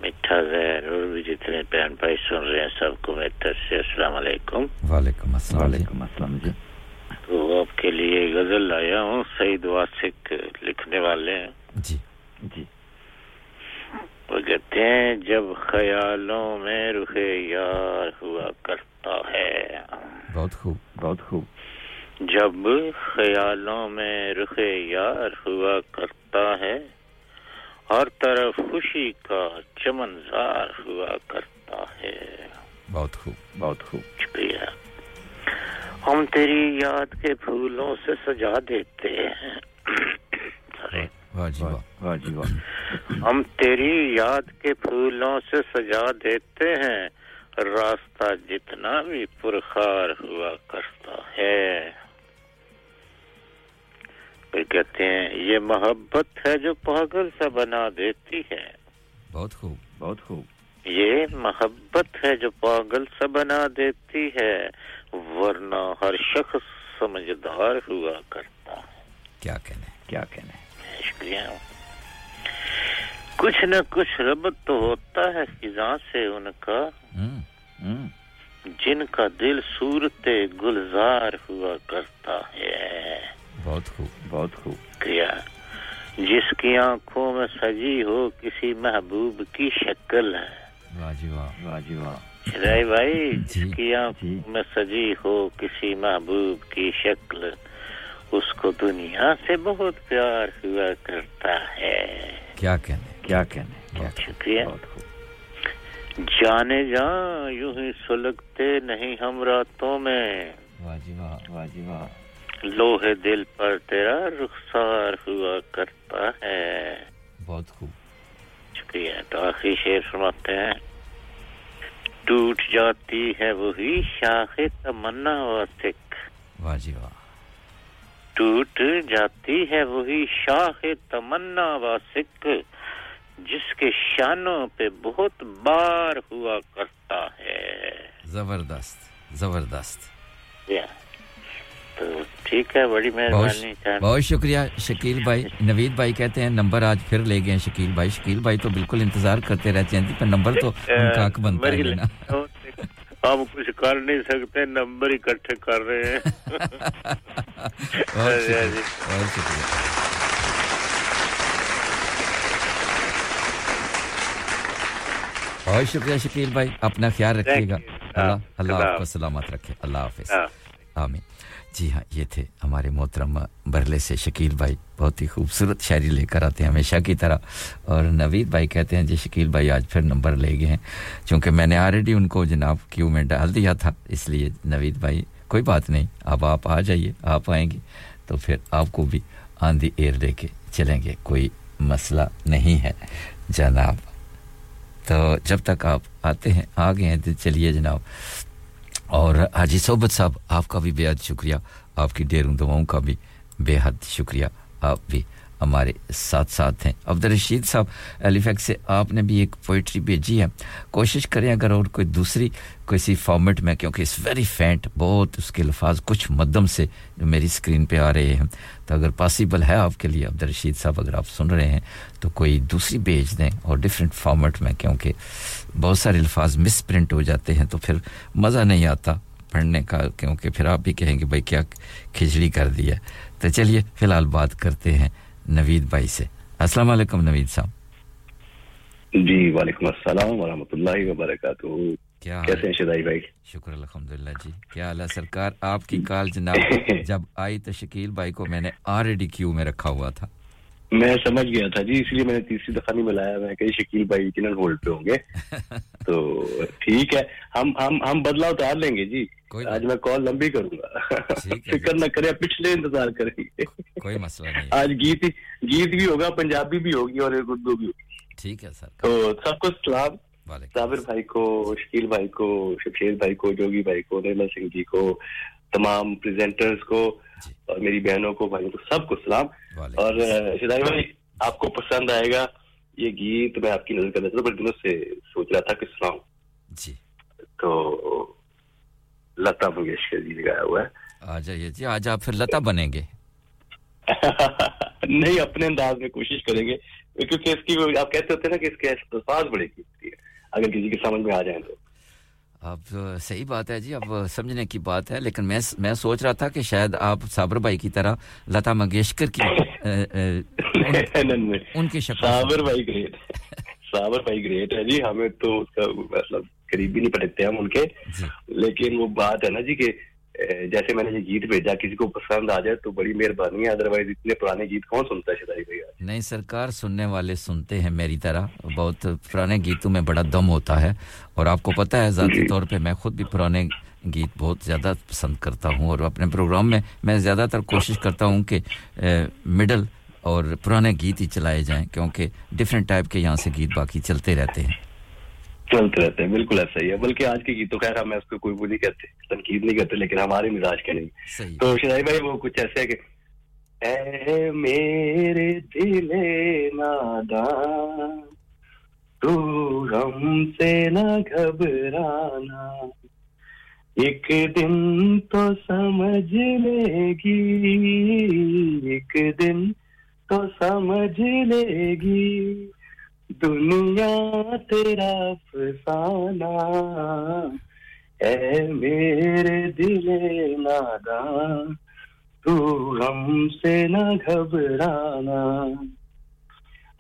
میٹھا زہر اور بھی جتنے بہن بھائی سن رہے ہیں سب کو میں طرف سے السلام علیکم۔ وعلیکم السلام۔ علیکم السلام جی۔ تو آپ کے لیے غزل لایا ہوں سعید واسق لکھنے والے ہیں۔ جی۔ جی۔ وہ کہتے ہیں جب خیالوں میں رخ یار ہوا کرتا ہے۔ بہت خوب۔ بہت خوب۔ جب خیالوں میں رخ یار ہوا کرتا ہے ہر طرف خوشی کا چمن زار ہوا کرتا ہے۔ بہت خوب بہت خوب۔ شکریہ۔ ہم تیری یاد کے پھولوں سے سجا دیتے ہیں۔ جی، ہم تیری یاد کے پھولوں سے سجا دیتے ہیں۔ راستہ جتنا بھی پرخار ہوا کرتا ہے۔ پھر کہتے ہیں یہ محبت ہے جو پاگل سا بنا دیتی ہے۔ بہت خوب۔ بہت خوب۔ یہ محبت ہے جو پاگل سا بنا دیتی ہے ورنہ ہر شخص سمجھدار ہوا کرتا ہے۔ کیا کہنے؟ کیا کہنے؟ شکریہ۔ کچھ نہ کچھ ربط تو ہوتا ہے خزاں سے ان کا۔ جن کا دل صورت گلزار ہوا کرتا ہے۔ بہت خوب۔ بہت خوب۔ کیا؟ جس کی آنکھوں میں سجی ہو کسی محبوب کی شکل ہے۔ جی رائے بھائی جس جی۔ کی آنکھوں میں سجی ہو کسی محبوب کی شکل اس کو دنیا سے بہت پیار ہوا کرتا ہے۔ کیا کہنے؟ کیا کہنے؟ شکریہ۔ جانے جان یوں ہی سلگتے نہیں ہم راتوں میں۔ واہ جی لوہے دل پر تیرا رخسار ہوا کرتا ہے۔ بہت خوب۔ شکریہ تو آخری شعر سناتے ہیں۔ ٹوٹ جاتی ہے وہی شاخ تمنا واسک واہ جی واہ۔ ٹوٹ جاتی ہے وہی شاخ تمنا واسک جس کے شانوں پہ بہت بار ہوا کرتا ہے۔ زبردست زبردست۔ yeah. ٹھیک ہے بڑی مہربانی بہت شکریہ۔ شکیل بھائی نوید بھائی کہتے ہیں نمبر آج پھر لے گئے شکیل بھائی شکیل بھائی تو بالکل انتظار کرتے رہتے ہیں۔ پر نمبر تو ان کا آنکھ بنتا ہے نا ہم کچھ کر نہیں سکتے نمبر اکٹھے کر رہے ہیں۔ ہاں جی، ہاں جی۔ بہت شکریہ بہت شکریہ۔ شکیل بھائی اپنا خیال رکھیے گا۔ اللہ آپ کو سلامت رکھے۔ اللہ حافظ۔ ہاں۔ آمین۔ جی ہاں یہ تھے ہمارے محترمہ برلے سے شکیل بھائی۔ بہت ہی خوبصورت شاعری لے کر آتے ہیں ہمیشہ کی طرح۔ اور نوید بھائی کہتے ہیں جی شکیل بھائی آج پھر نمبر لے گئے ہیں۔ چونکہ میں نے آلریڈی ان کو جناب کیو میں ڈال دیا تھا، اس لیے نوید بھائی، کوئی بات نہیں، اب آپ آ جائیے، آپ آئیں گے۔ تو پھر آپ کو بھی آن دی ایئر لے کے چلیں گے، کوئی مسئلہ نہیں ہے۔ جناب، تو جب تک آپ آتے ہیں آ گئے ہیں، تو چلیے جناب۔ اور حاجی صحبت صاحب، آپ کا بھی بے حد شکریہ، آپ کی ڈیروں دعاؤں کا بھی بے حد شکریہ، آپ بھی۔ ہمارے ساتھ ساتھ ہیں۔ عبد الرشید صاحب ایلیفیکس سے آپ نے بھی ایک پوئٹری بھیجی ہے۔ کوشش کریں اگر اور کوئی دوسری کسی فارمیٹ میں، کیونکہ اس ویری فینٹ بہت اس کے الفاظ کچھ مدم سے جو میری اسکرین پہ آ رہے ہیں۔ تو اگر پاسبل ہے آپ کے لیے عبد الرشید صاحب، اگر آپ سن رہے ہیں، تو کوئی دوسری بھیج دیں اور ڈفرینٹ فارمیٹ میں، کیونکہ بہت سارے الفاظ مس پرنٹ ہو جاتے ہیں، تو پھر مزہ نہیں آتا پڑھنے کا۔ کیونکہ پھر آپ بھی کہیں گے، بھائی، کیا کھچڑی کر دیا تو چلیے، فی الحال بات کرتے ہیں۔ نوید بھائی سے۔ السلام علیکم نوید صاحب۔ جی وعلیکم السلام ورحمۃ اللہ وبرکاتہ۔ کیا کیسے ہیں شدائی بھائی؟ شکر جی۔ کیا اللہ سرکار؟ آپ کی کال جناب جب آئی تو شکیل بھائی کو میں نے آلریڈی کیو میں رکھا ہوا تھا۔ میں سمجھ گیا تھا جی اس لیے میں نے تیسری دفعہ نہیں ملایا میں کہ شکیل بھائی جنرل ہولڈ پہ ہوں گے۔ تو ٹھیک ہے ہم ہم ہم بدلاؤ اتار لیں گے جی۔ آج میں کال لمبی کروں گا۔ جی، فکر نہ کرے پچھلے انتظار کریں۔ گے کوئی مسئلہ نہیں آج گیت گیت بھی ہوگا پنجابی بھی ہوگی اور اردو بھی ہوگی۔ ٹھیک ہے سر تو سب کو سلام۔ صابر بھائی کو شکیل بھائی کو شمشیر بھائی کو جوگی بھائی کو نیلا سنگھ جی کو تمام پریزنٹرز کو جی۔ اور میری بہنوں کو بھائیوں کو سب کو سلام۔ اور شدائی بھائی آپ کو پسند آئے گا یہ گیت میں آپ کی نظر کا نظر بڑے دنوں سے سوچ رہا تھا کہ سناؤں۔ جی۔ تو لتا منگیشکر جی نے گایا ہوا ہے۔ آ جائیے جی آج آپ پھر لتا بنیں گے۔ نہیں اپنے انداز میں کوشش کریں گے کیونکہ اس کی آپ کہتے ہوتے ہیں نا کہ اس کے الفاظ بڑے کی اگر کسی کے سمجھ میں آ جائیں تو۔ اب صحیح بات ہے جی اب سمجھنے کی بات ہے لیکن میں میں سوچ رہا تھا کہ شاید آپ صابر بھائی کی طرح لتا منگیشکر کی ان کی شکل صابر بھائی گریٹ صابر بھائی گریٹ ہے جی ہمیں تو اس کا مطلب قریب بھی نہیں پڑتے ہم ان کے۔ جی۔ لیکن وہ بات ہے نا جی کہ Eh, جیسے میں نے یہ گیت بھیجا کسی کو پسند آ جائے تو بڑی مہربانی ہے ادروائز اتنے پرانے گیت کون سنتا ہے شدائی بھائی؟ نہیں سرکار سننے والے سنتے ہیں میری طرح۔ بہت پرانے گیتوں میں بڑا دم ہوتا ہے۔ اور آپ کو پتا ہے ذاتی جی۔ طور پہ میں خود بھی پرانے گیت بہت زیادہ پسند کرتا ہوں۔ اور اپنے پروگرام میں میں زیادہ تر کوشش کرتا ہوں کہ مڈل اور پرانے گیت ہی چلائے جائیں کیونکہ ڈیفرنٹ ٹائپ کے یہاں سے گیت باقی چلتے رہتے ہیں۔ چلتے رہتے ہیں بالکل ایسا ہی ہے۔ بلکہ آج کے گیتوں خیر ہمیں اس کو کوئی وہ نہیں کہتے تنقید نہیں کرتے لیکن ہمارے مزاج کے نہیں تو شرائی بھائی وہ کچھ ایسے ہے کہ اے میرے دل نادا تو ہم سے نہ گھبرانا ایک دن تو سمجھ لے گی ایک دن تو سمجھ لے گی۔ دنیا تیرا فسانہ اے میرے دل نادا تو غم سے نہ گھبرانا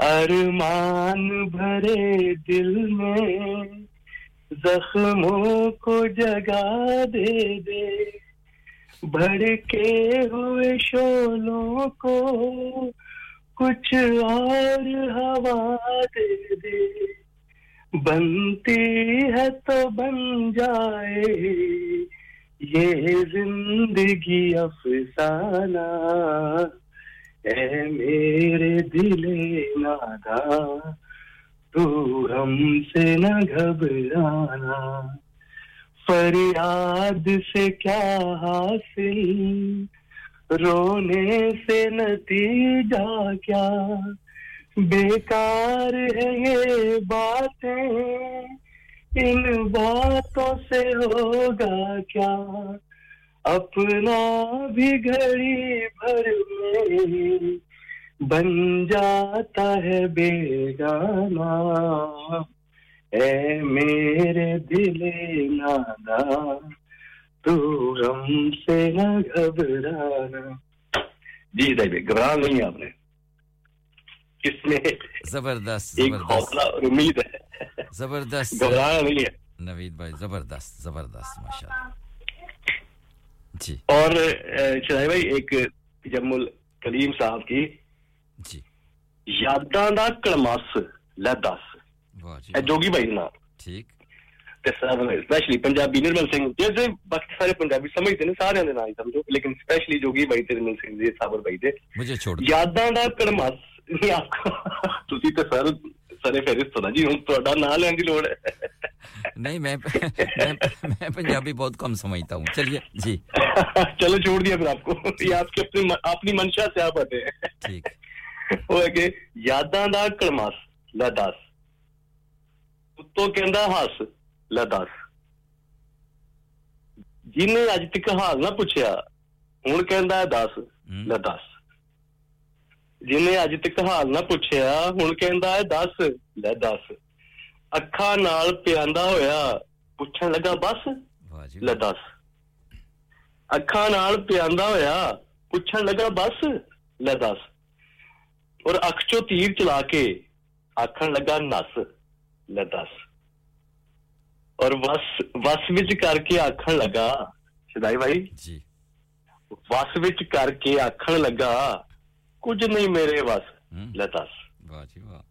ارمان بھرے دل میں زخموں کو جگا دے دے بھڑکے ہوئے شولوں کو کچھ اور ہوا دے دے۔ بنتی ہے تو بن جائے۔ یہ زندگی افسانہ۔ اے میرے دل نادا تو ہم سے نہ گھبرانا۔ فریاد سے کیا حاصل؟ رونے سے نتیجہ کیا؟ بیکار ہے یہ باتیں، ان باتوں سے ہوگا کیا؟ اپنا بھی گھڑی بھر میں بن جاتا ہے بیگانہ۔ اے میرے دل نادا تو غم سے نہ گھبرانا جی نہیں آپ نے اس میں زبردست اور امید ہے زبردست نہیں ہے نوید بھائی زبردست زبردست ماشاء اللہ جی اور شاہد بھائی ایک صاحب کی جی یاداں دا کڑمس لدس جوگی بھائی نا ٹھیک اسپیشلی پنجابی نرمل سنگھ جیسے باقی سارے پنجابی سمجھتے ہیں سارے دے نال سمجھو۔ لیکن اسپیشلی جوگی بھائی تے نرمل سنگھ جی، دے صابر بھائی دے۔ مجھے چھوڑ یاداں دا کڑماس نہیں آپ کا تسی تے سر سارے فہرست ہونا جی ہن تہاڈا نام لین دی لوڑ ہے۔ نہیں میں میں پنجابی بہت کم سمجھتا ہوں۔ چلیے جی۔ چلو چھوڑ دیا پھر آپ کو۔ یہ آپ کے اپنی اپنی منشا سے آپ ہٹے ٹھیک۔ وہ ہے کہ یاداں دا کڑماس لاداس تو کہندا ਲੈ ਦੱਸ ਜਿਹਨੇ ਅੱਜ ਤੱਕ ਹਾਲ ਨਾ ਪੁੱਛਿਆ ਹੁਣ ਕਹਿੰਦਾ ਹੈ ਦੱਸ ਲੈ ਦੱਸ ਜਿਹਨੇ ਅੱਜ ਤੱਕ ਹਾਲ ਨਾ ਪੁੱਛਿਆ ਹੁਣ ਕਹਿੰਦਾ ਹੈ ਦੱਸ ਲੈ ਦੱਸ ਅੱਖਾਂ ਨਾਲ ਪਿਆਂਦਾ ਹੋਇਆ ਪੁੱਛਣ ਲੱਗਾ ਬਸ ਲੈ ਦੱਸ ਅੱਖਾਂ ਨਾਲ ਪਿਆਂਦਾ ਹੋਇਆ ਪੁੱਛਣ ਲੱਗਾ ਬਸ ਲੈ ਦੱਸ ਔਰ ਅੱਖ ਚੋਂ ਤੀਰ ਚਲਾ ਕੇ ਆਖਣ ਲੱਗਾ ਨਸ ਲੈ ਦੱਸ اور واسوچ کر کے آخر لگا شدائی بھائی؟ جی۔ واسوچ کر کے آخر لگا کچھ نہیں میرے بس لس واہ جی واہ۔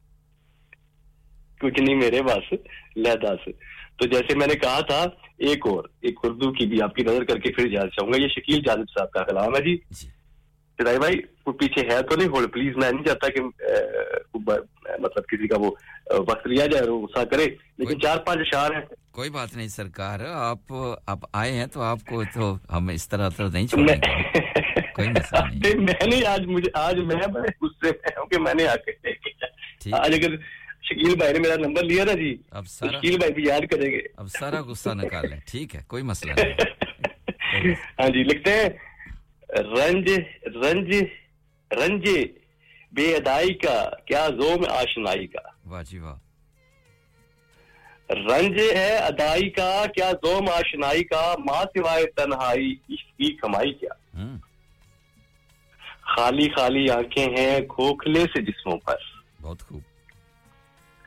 کچھ نہیں میرے بس لس تو جیسے میں نے کہا تھا ایک اور ایک اردو کی بھی آپ کی نظر کر کے پھر اجازت چاہوں گا یہ شکیل جانب صاحب کا کلام ہے جی۔, جی۔ شدائی بھائی پیچھے ہے تو نہیں ہوڑ پلیز میں نہیں چاہتا کہ مطلب کسی کا وہ وقت لیا جائے غصہ کرے لیکن چار پانچ اشار ہیں۔ کوئی بات نہیں سرکار آپ آپ آئے ہیں تو آپ کو تو ہم اس طرح تو نہیں چھوڑیں گے۔ کوئی مسئلہ نہیں۔ میں نے آج مجھے آج میں بڑے غصے میں ہوں کہ میں نے آ کے آج اگر شکیل بھائی نے میرا نمبر لیا نا جی اب سارا شکیل بھائی بھی یاد کریں گے۔ اب سارا غصہ نکال لیں ٹھیک ہے کوئی مسئلہ نہیں۔ ہاں جی لکھتے ہیں۔ رنج رنج رنج بے ادائی کا کیا زوم آشنائی کا۔ واہ جی واہ۔ رنج ہے ادائی کا کیا زوم آشنائی کا ماں سوائے تنہائی اس کی کمائی کیا؟ خالی خالی آنکھیں ہیں کھوکھلے سے جسموں پر۔ بہت خوب۔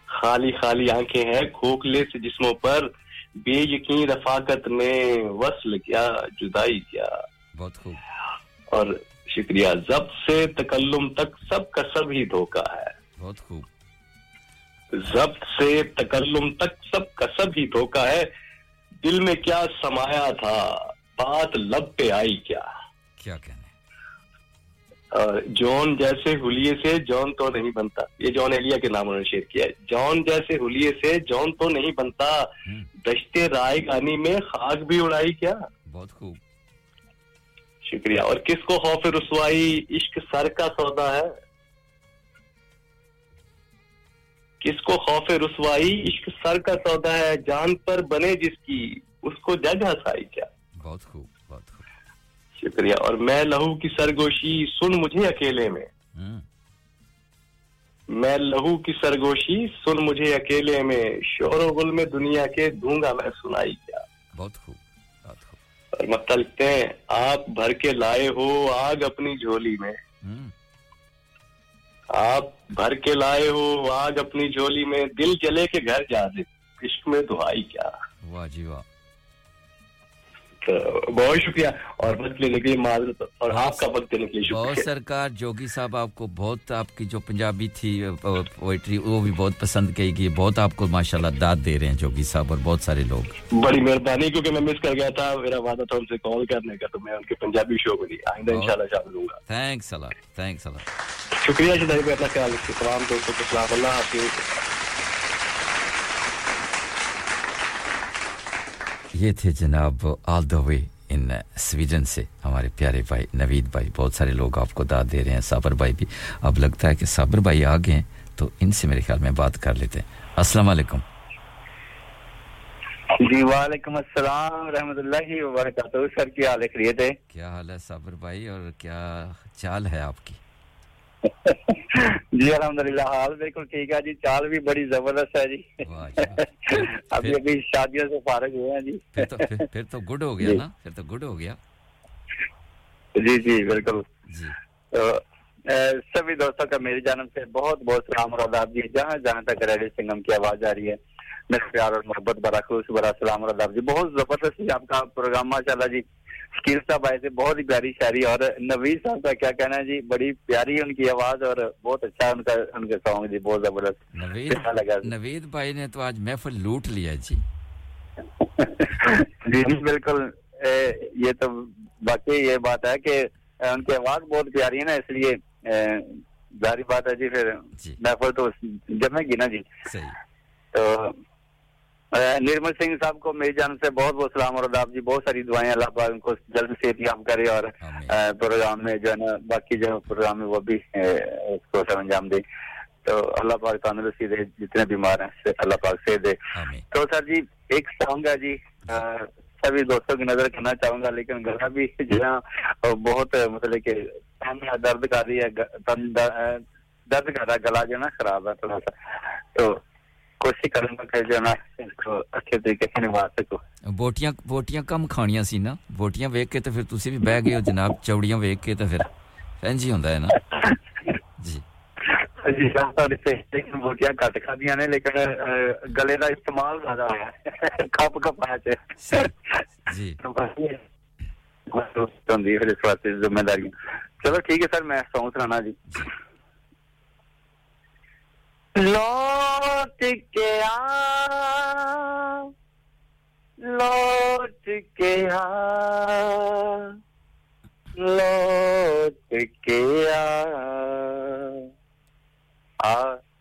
خالی خالی آنکھیں ہیں کھوکھلے سے جسموں پر۔ بے یقین رفاقت میں وصل کیا جدائی کیا۔ بہت خوب۔ اور شکریہ ضبط سے تکلم تک سب کا سب ہی دھوکہ ہے۔ بہت خوب۔ ضبط سے تکلم تک سب کا سب ہی دھوکا ہے۔ دل میں کیا سمایا تھا بات لب پہ آئی کیا؟ کیا کہنے؟ جون جیسے ہولیے سے جون تو نہیں بنتا۔ یہ جون ایلیا کے نام انہوں نے شیئر کیا ہے۔ جون جیسے ہولیے سے جون تو نہیں بنتا۔ دشتے رائے گانی میں خاک بھی اڑائی کیا؟ بہت خوب۔ شکریہ۔ اور کس کو خوف رسوائی؟ عشق سر کا سودا ہے۔ کس کو خوف رسوائی عشق سر کا سودا ہے جان پر بنے جس کی اس کو جج ہنسائی کیا۔ بہت خوب بہت خوب۔ شکریہ۔ اور میں لہو کی سرگوشی سن مجھے اکیلے میں۔ میں لہو کی سرگوشی سن مجھے اکیلے میں۔ شور و غل میں دنیا کے دوں گا میں سنائی کیا۔ بہت خوب بہت خوب۔ اور مت لکھتے ہیں آپ بھر کے لائے ہو آگ اپنی جھولی میں۔ آپ بھر کے لائے ہو آگ اپنی جھولی میں دل جلے کے گھر جا دے۔ عشق میں دعائی کیا۔ واہ جی واہ۔ بہت شکریہ اور وقت لینے کے لیے معذرت اور آپ کا وقت دینے کے لیے شکریہ۔ بہت سرکار جوگی صاحب آپ کو بہت آپ کی جو پنجابی تھی پوئٹری وہ بھی بہت پسند کہی گئی بہت آپ کو ماشاءاللہ داد دے رہے ہیں جوگی صاحب اور بہت سارے لوگ۔ بڑی مہربانی کیونکہ میں مس کر گیا تھا میرا وعدہ تھا ان سے کال کرنے کا تو میں ان کے پنجابی شو کو آئندہ ان شاء اللہ شامل ہوں گا۔ تھینکس اللہ تھینکس اللہ۔ شکریہ شدہ اپنا خیال رکھیں تمام دوستوں کو السلام اللہ حافظ۔ یہ تھے جناب آل دا وے ان سویڈن سے۔ ہمارے پیارے بھائی نوید بھائی بہت سارے لوگ آپ کو داد دے رہے ہیں۔ صابر بھائی بھی۔ اب لگتا ہے کہ صابر بھائی آگے ہیں تو ان سے میرے خیال میں بات کر لیتے ہیں۔ السلام علیکم۔ جی وعلیکم السلام رحمت اللہ وبرکاتہ۔ سر کیا حال ہے؟ کیا حال ہے صابر بھائی؟ اور کیا چال ہے آپ کی؟ جی الحمدللہ حال بالکل ٹھیک ہے جی چال بھی بڑی زبردست ہے جی۔ ابھی ابھی شادیوں سے فارغ ہوئے ہیں جی۔ پھر تو گڈ ہو گیا جی۔ نا؟ پھر تو گڈ ہو گیا۔ جی جی بالکل۔ جی۔ سبھی دوستوں کا میری جانب سے بہت بہت سلام اور آداب جی۔ جہاں جہاں تک ریڈی سنگم کی آواز آ رہی ہے میرے پیار اور محبت برا خوش برا سلام اور آداب جی۔ بہت زبردست جی آپ کا پروگرام ماشاء اللہ جی۔ شکیل صاحب آئے تھے بہت ہی پیاری شاعری اور نوید صاحب کا کیا کہنا ہے؟ جی بڑی پیاری ان کی آواز اور بہت اچھا ان کا ان کا سانگ جی بہت زبردست نوید اچھا لگا۔ نوید بھائی نے تو آج محفل لوٹ لیا جی جی۔ جی بالکل یہ تو باقی یہ بات ہے کہ ان کی آواز بہت پیاری ہے نا اس لیے ظاہری بات ہے جی پھر جی۔ محفل تو جمے گی نا جی۔ صحیح۔ تو نرمل سنگھ صاحب کو میری جانب سے بہت بہت سلام اور آداب جی بہت ساری دعائیں اللہ پاک ان کو جلد سے اتیاب کرے اور پروگرام میں جو ہے نا باقی جو پروگرام میں وہ بھی اس کو سر انجام دے۔ تو اللہ پاک تندرستی دے جتنے بیمار ہیں اللہ پاک سے دے۔ تو سر جی ایک سانگ ہے جی سبھی دوستوں کی نظر کرنا چاہوں گا لیکن گلا بھی جو ہے بہت مطلب کہ درد کر رہی ہے درد کر رہا گلا جو ہے نا خراب ہے تھوڑا سا۔ تو کوشش کروں گا کہ جو میں اس کو اچھے طریقے سے نبھا سکوں بوٹیاں بوٹیاں کم کھانیاں سی نا بوٹیاں ویکھ کے تو پھر تسی بھی بیٹھ گئے ہو جناب چوڑیاں ویکھ کے تو پھر ہنجی ہوندا ہے نا جی جی لیکن بوٹیاں کٹ کھا دیا نے لیکن گلے دا استعمال زیادہ ہوا کپ کپ آیا چے جی پھر اس وقت ذمہ داری چلو ٹھیک ہے سر میں ساؤں لوٹ کے آ، لوٹ کے آ، لوٹ کے آ۔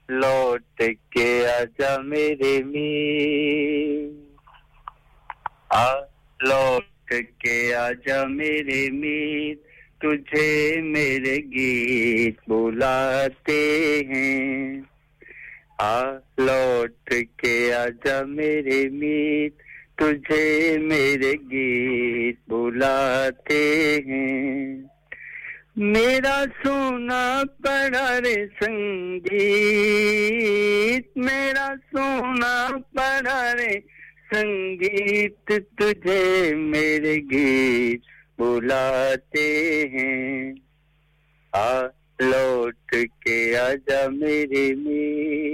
لوٹ کے آ، جا میرے می آ، لوٹ کے آ، جا میرے میر۔ تجھے میرے گیت بلاتے ہیں۔ لوٹ کے آجا میرے میت تجھے میرے گیت بلاتے ہیں۔ میرا سونا پڑا رے سنگیت، میرا سونا پڑا رے سنگیت، تجھے میرے گیت بلاتے ہیں۔ آ لوٹ کے آجا میرے میت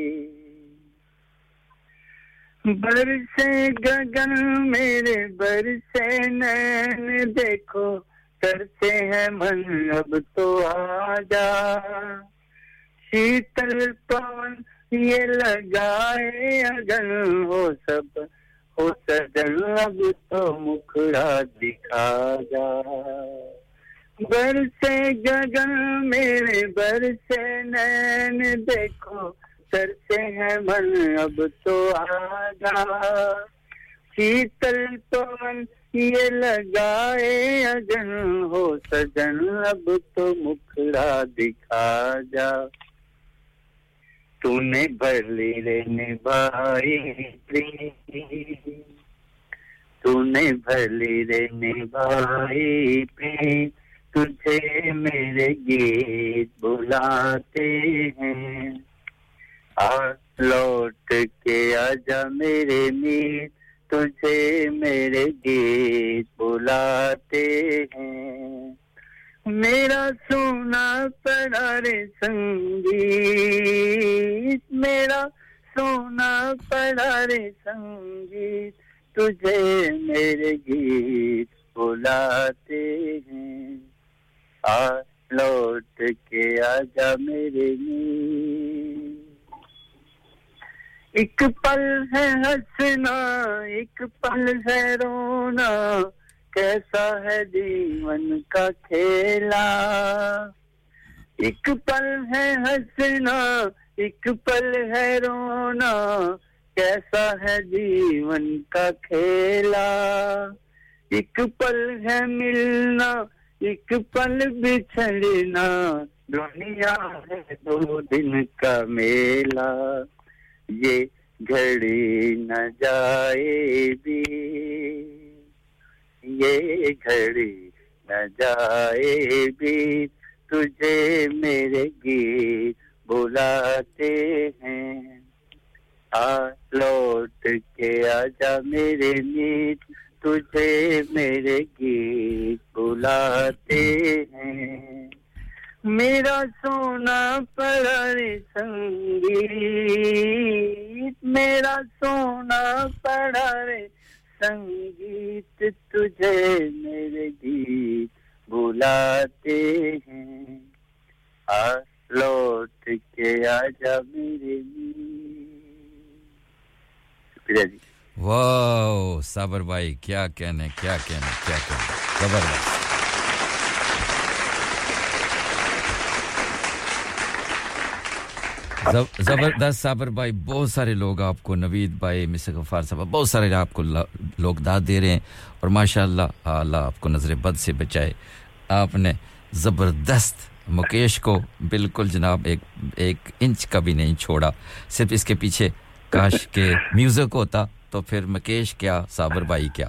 برسے گگن میرے برسے نین دیکھو، کرتے ہیں من اب تو آجا۔ شیتل پون یہ لگائے اگن ہو سب ہو سجن اب تو مکھڑا دکھا جا۔ برسے گگن میرے برسے نین دیکھو اترتے ہیں من اب تو آگا شیتل تو من یہ لگائے اگن ہو سجن، اب تو مکھڑا دکھا جا۔ تو نے برلی رے نبھائی تو نے بھلی رے نبھائی پری تجھے میرے گیت بلاتے ہیں۔ لوٹ کے آجا میرے میر، تجھے میرے گیت بلاتے ہیں۔ میرا سونا پرارے سنگیت، میرا سونا پرارے سنگیت، تجھے میرے گیت بلاتے ہیں۔ آ لوٹ کے آجا میرے میر ایک پل ہے ہنسنا ایک پل ہے رونا کیسا ہے جیون کا کھیلا ایک پل ہے ہنسنا ایک پل ہے رونا کیسا ہے جیون کا کھیلا ایک پل ہے ملنا ایک پل بچھڑنا دنیا ہے دو دن کا میلہ یہ گھڑی نہ جائے بھی یہ گھڑی نہ جائے بھی تجھے میرے گیت بلاتے ہیں آ لوٹ کے آجا میرے نیت تجھے میرے گیت بلاتے ہیں میرا سونا پر سنگیت، میرا سونا پر سنگیت، تجھے میرے گیت بلاتے ہیں۔ آ لوٹ کے آجا میرے شکریہ جی۔ واہ، صابر بھائی، کیا کہنے کیا کہنے کیا کہنے۔ زبردست۔ زبردست صابر بھائی، بہت سارے لوگ آپ کو، نوید بھائی مس غفار صاحب، بہت سارے آپ کو لوگ داد دے رہے ہیں اور ماشاء اللہ اللہ آپ کو نظر بد سے بچائے۔ آپ نے زبردست مکیش کو بالکل جناب ایک ایک انچ کا بھی نہیں چھوڑا۔ صرف اس کے پیچھے کاش کے میوزک ہوتا تو پھر مکیش کیا، صابر بھائی کیا۔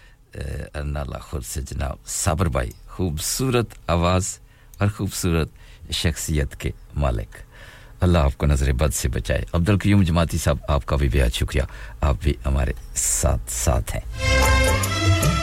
ارنالا خود سے جناب صابر بھائی خوبصورت آواز اور خوبصورت شخصیت کے مالک اللہ آپ کو نظر بد سے بچائے عبد القیوم جماعتی صاحب آپ کا بھی بہت شکریہ آپ بھی ہمارے ساتھ ساتھ ہیں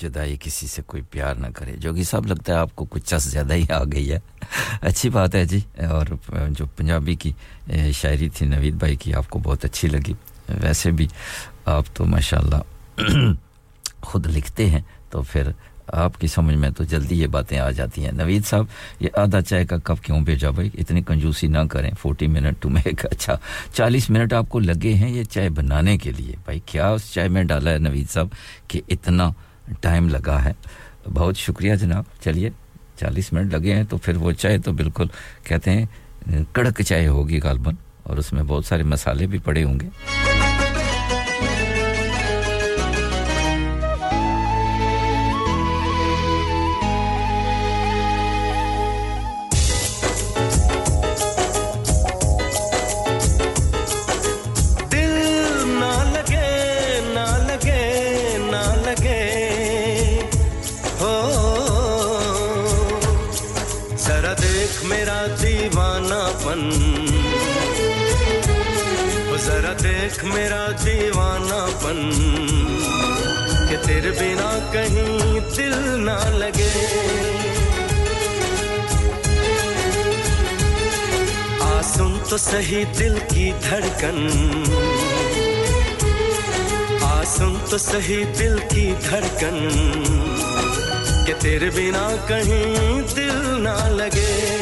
جدائی کسی سے کوئی پیار نہ کرے۔ جو کہ سب لگتا ہے آپ کو کچھ چس زیادہ ہی آ گئی ہے۔ اچھی بات ہے جی۔ اور جو پنجابی کی شاعری تھی نوید بھائی کی، آپ کو بہت اچھی لگی۔ ویسے بھی آپ تو ماشاءاللہ خود لکھتے ہیں، تو پھر آپ کی سمجھ میں تو جلدی یہ باتیں آ جاتی ہیں۔ نوید صاحب، یہ آدھا چائے کا کپ کیوں بھیجا بھائی؟ اتنی کنجوسی نہ کریں۔ فورٹی منٹ ٹو میک اچھا چالیس منٹ آپ کو لگے ہیں یہ چائے بنانے کے لیے۔ بھائی، کیا اس چائے میں ڈالا ہے نوید صاحب کہ اتنا ٹائم لگا ہے۔ بہت شکریہ جناب۔ چلیے، چالیس منٹ لگے ہیں تو پھر وہ چائے تو بالکل کہتے ہیں، کڑک چائے ہوگی غالباً اور اس میں بہت سارے مسالے بھی پڑے ہوں گے۔ کہیں دل نہ لگے۔ آسن تو صحیح دل کی دھڑکن۔ آسن تو صحیح دل کی دھڑکن۔ کہ تیرے بنا کہیں دل نہ لگے۔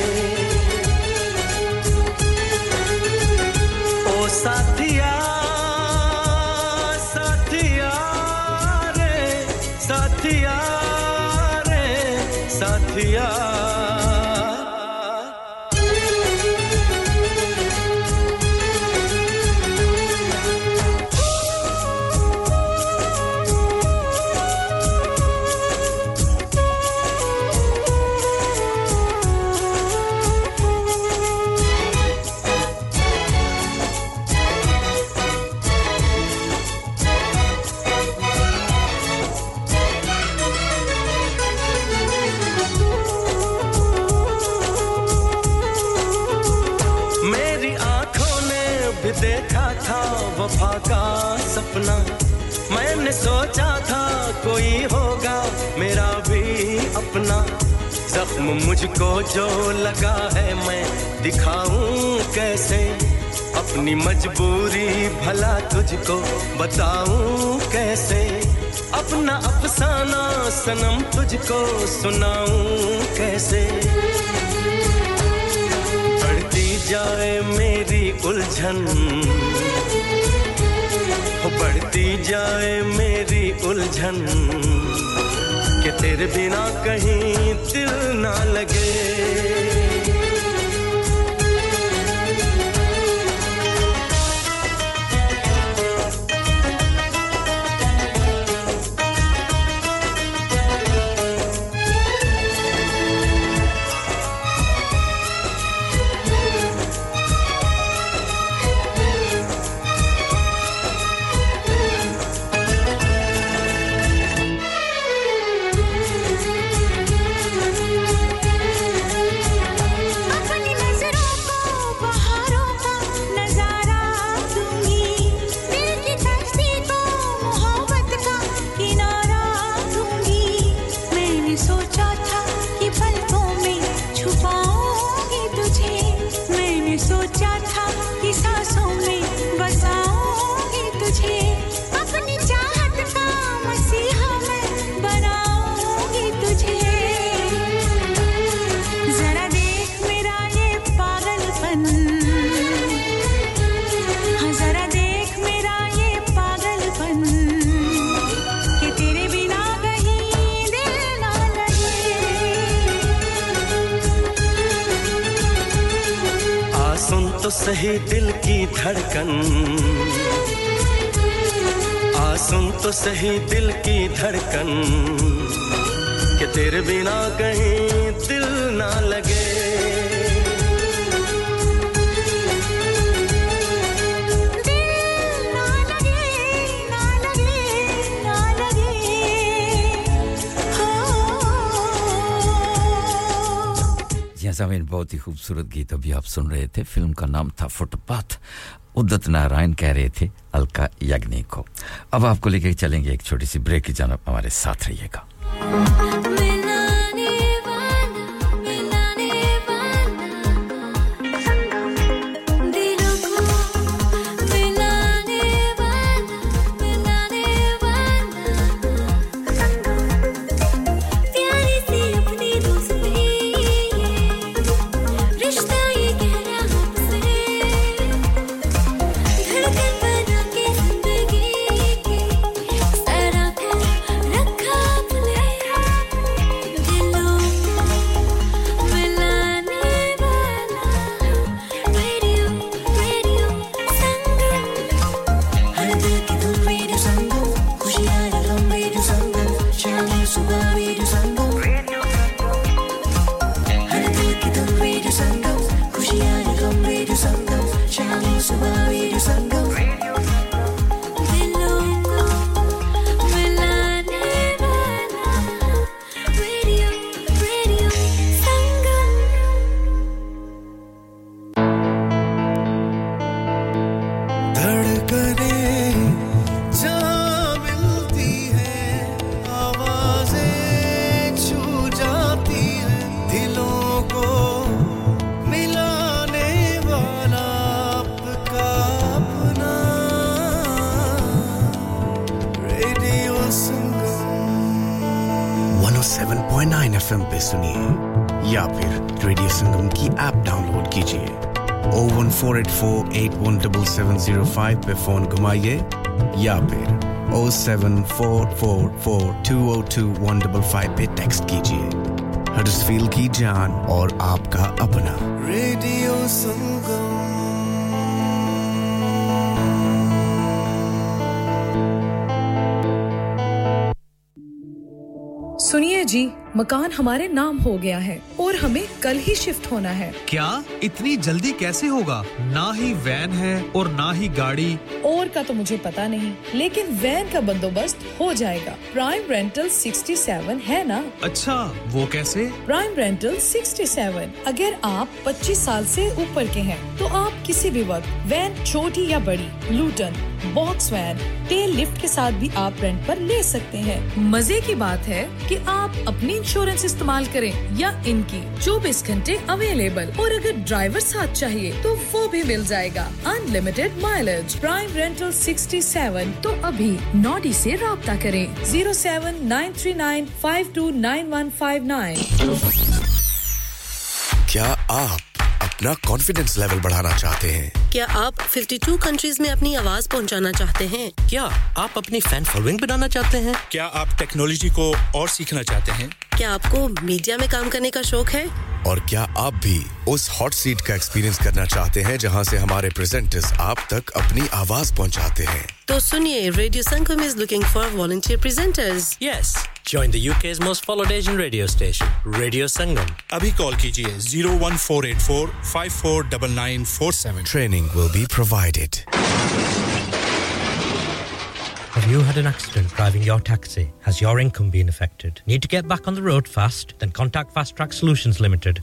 او ساتھی تجھ کو بتاؤں کیسے؟ اپنا افسانہ سنم تجھ کو سناؤں کیسے؟ بڑھتی جائے میری الجھن، بڑھتی جائے میری الجھن، کہ تیرے بنا کہیں دل نہ لگے۔ بہت ہی خوبصورت گیت ابھی آپ سن رہے تھے۔ فلم کا نام تھا فٹ پاتھ۔ ادت نارائن کہہ رہے تھے، الکا یگنی کو۔ اب آپ کو لے کے چلیں گے ایک چھوٹی سی بریک۔ کی جانب ہمارے ساتھ رہیے گا۔ فائیو پہ فون گھمائیے یا پھر O seven four four four two O two one double five پہ ٹیکسٹ کیجیے ہر فیل کی جان اور آپ مکان ہمارے نام ہو گیا ہے اور ہمیں کل ہی شفٹ ہونا ہے۔ کیا اتنی جلدی کیسے ہوگا؟ نہ ہی وین ہے اور نہ ہی گاڑی۔ اور کا تو مجھے پتا نہیں لیکن وین کا بندوبست ہو جائے گا۔ پرائم رینٹل سکسٹی سیون ہے نا؟ اچھا وہ کیسے؟ پرائم رینٹل سکسٹی سیون اگر آپ پچیس سال سے اوپر کے ہیں تو آپ کسی بھی وقت وین چھوٹی یا بڑی Luton box van tail lift کے ساتھ بھی آپ رینٹ پر لے سکتے ہیں۔ مزے کی بات ہے کہ آپ اپنی انشورنس استعمال کریں یا ان کی چوبیس گھنٹے اویلیبل۔ اور اگر ڈرائیور ساتھ چاہیے تو وہ بھی مل جائے گا۔ Unlimited mileage prime rental sixty seven تو ابھی نوڈی سے رابطہ کریں۔ Zero seven, nine three nine, five two nine one five nine. کیا آپ اپنا کانفیڈینس لیول بڑھانا چاہتے ہیں؟ کیا آپ 52 کنٹریز میں اپنی آواز پہنچانا چاہتے ہیں؟ کیا آپ اپنی فین فالوئنگ بنانا چاہتے ہیں؟ کیا آپ ٹیکنالوجی کو اور سیکھنا چاہتے ہیں؟ کیا آپ کو میڈیا میں کام کرنے کا شوق ہے؟ اور کیا آپ بھی اس ہاٹ سیٹ کا ایکسپیرینس کرنا چاہتے ہیں جہاں سے ہمارے پریزنٹرز آپ تک اپنی آواز پہنچاتے ہیں؟ تو سنیے radio Sangam is looking for volunteer presenters yes Join the UK's most followed Asian radio station, Radio Sangam. Four double nine 01484 549947. Training will be provided. Have you had an accident driving your taxi? Has your income been affected? Need to get back on the road fast? Then contact Fast Track Solutions Limited,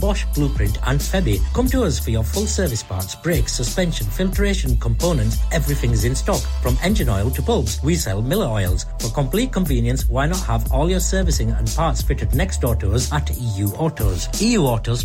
Bosch Blueprint and Febby. Come to us for your full service parts, brakes, suspension, filtration, components, everything is in stock. From engine oil to bulbs, we sell Miller oils. For complete convenience, why not have all your servicing and parts fitted next door to us at EU Autos? EU Autos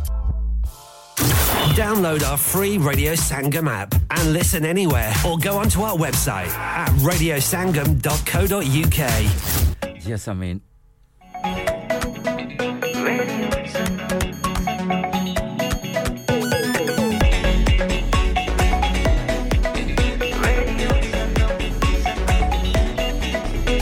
Download our free Radio Sangam app and listen anywhere or go onto our website at radiosangam.co.uk. Yes, I mean.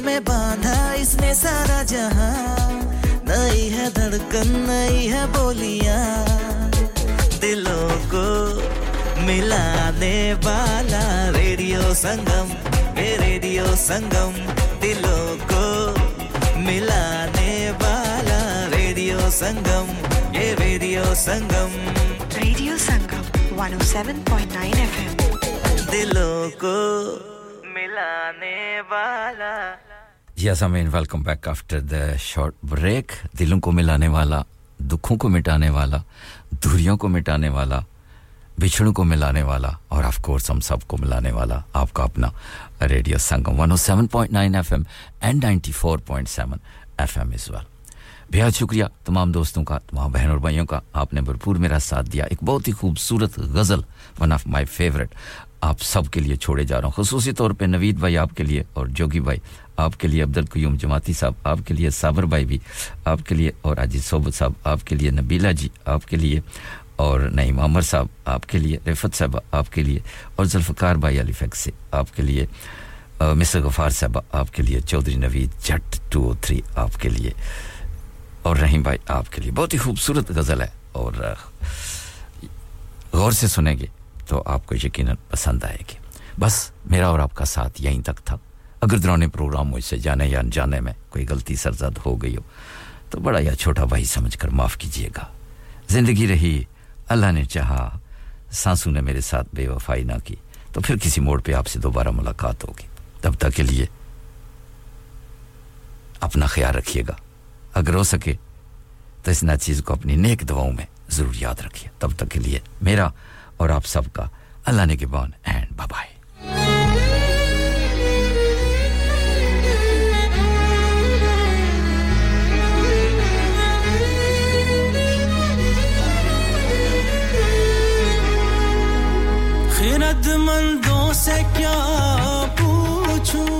میں باندھا اس نے سارا جہاں۔ نئی ہے دھڑکن نئی ہے بولیاں۔ دلوں کو ملانے والا ریڈیو سنگم اے ریڈیو سنگم۔ دلوں کو ملانے والا ریڈیو سنگم اے radio Sangam. Radio Sangam 107.9 F M دلوں کو ملانے والا yes Amin welcome back after the short break دلوں کو ملانے والا، دکھوں کو مٹانے والا، دوریوں کو مٹانے والا، بچھڑوں کو ملانے والا، اور آف کورس ہم سب کو ملانے والا، آپ کا اپنا radio Sangam one O seven point nine F M and ninety four point seven F M as well بہت شکریہ تمام دوستوں کا، تمام بہن اور بھائیوں کا، آپ نے بھرپور میرا ساتھ دیا۔ ایک بہت ہی خوبصورت غزل ون آف مائی فیوریٹ آپ سب کے لیے چھوڑے جا رہا ہوں، خصوصی طور پہ نوید بھائی آپ کے لیے اور جوگی بھائی۔ آپ کے لیے عبد القیوم جماعتی صاحب آپ کے لیے صابر بھائی بھی آپ کے لیے اور عجیز صوبت صاحب آپ کے لیے نبیلہ جی آپ کے لیے اور نعیم عمر صاحب آپ کے لیے رفت صاحب آپ کے لیے اور ذوالفقار بھائی علی فیک سے آپ کے لیے مصر غفار صاحب آپ کے لیے Chaudhry Naveed Jatt two O three آپ کے لیے اور رحیم بھائی آپ کے لیے بہت ہی خوبصورت غزل ہے اور غور سے سنیں گے تو آپ کو یقیناً پسند آئے گی بس میرا اور آپ کا ساتھ یہیں تک تھا اگر درانے پروگرام مجھ سے جانے یا انجانے میں کوئی غلطی سرزد ہو گئی ہو، تو بڑا یا چھوٹا بھائی سمجھ کر معاف کیجیے گا۔ زندگی رہی، اللہ نے چاہا سانسو نے میرے ساتھ بے وفائی نہ کی، تو پھر کسی موڑ پہ آپ سے دوبارہ ملاقات ہوگی۔ تب تک کے لیے اپنا خیال رکھیے گا۔ اگر ہو سکے تو اس ناچیز کو اپنی نیک دعاؤں میں ضرور یاد رکھیے۔ تب تک کے لیے میرا اور آپ سب کا اللہ نے کے بان اینڈ بابائے مندوں سے کیا پوچھوں؟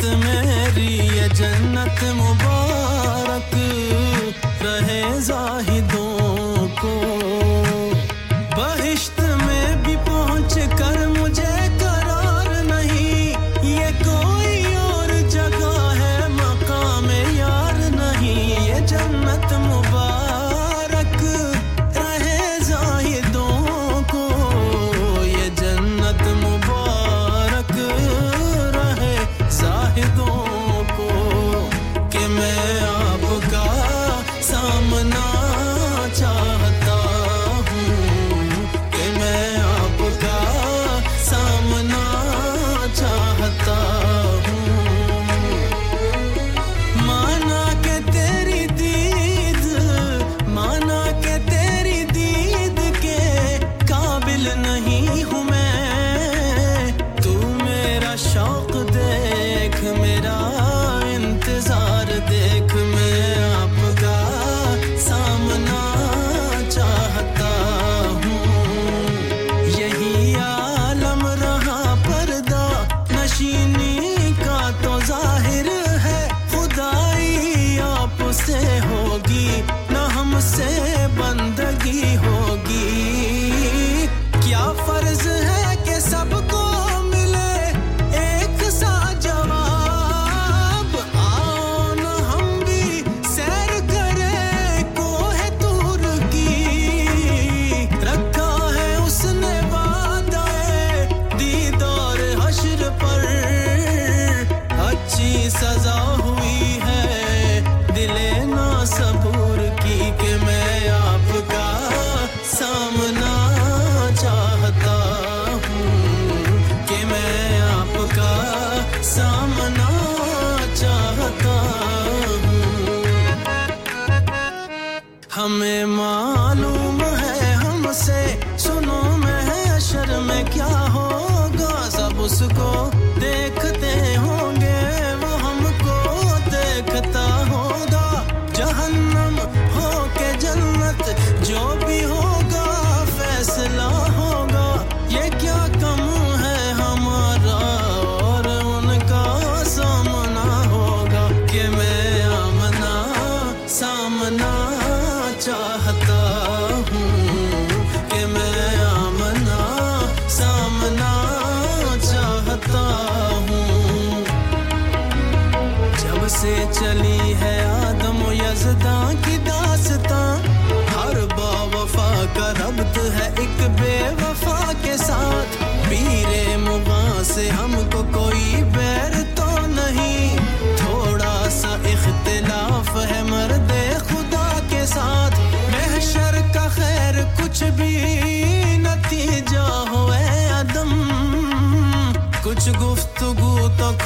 جنت میری یہ جنت مو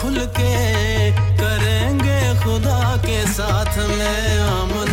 کھل کے کریں گے خدا کے ساتھ میں آمد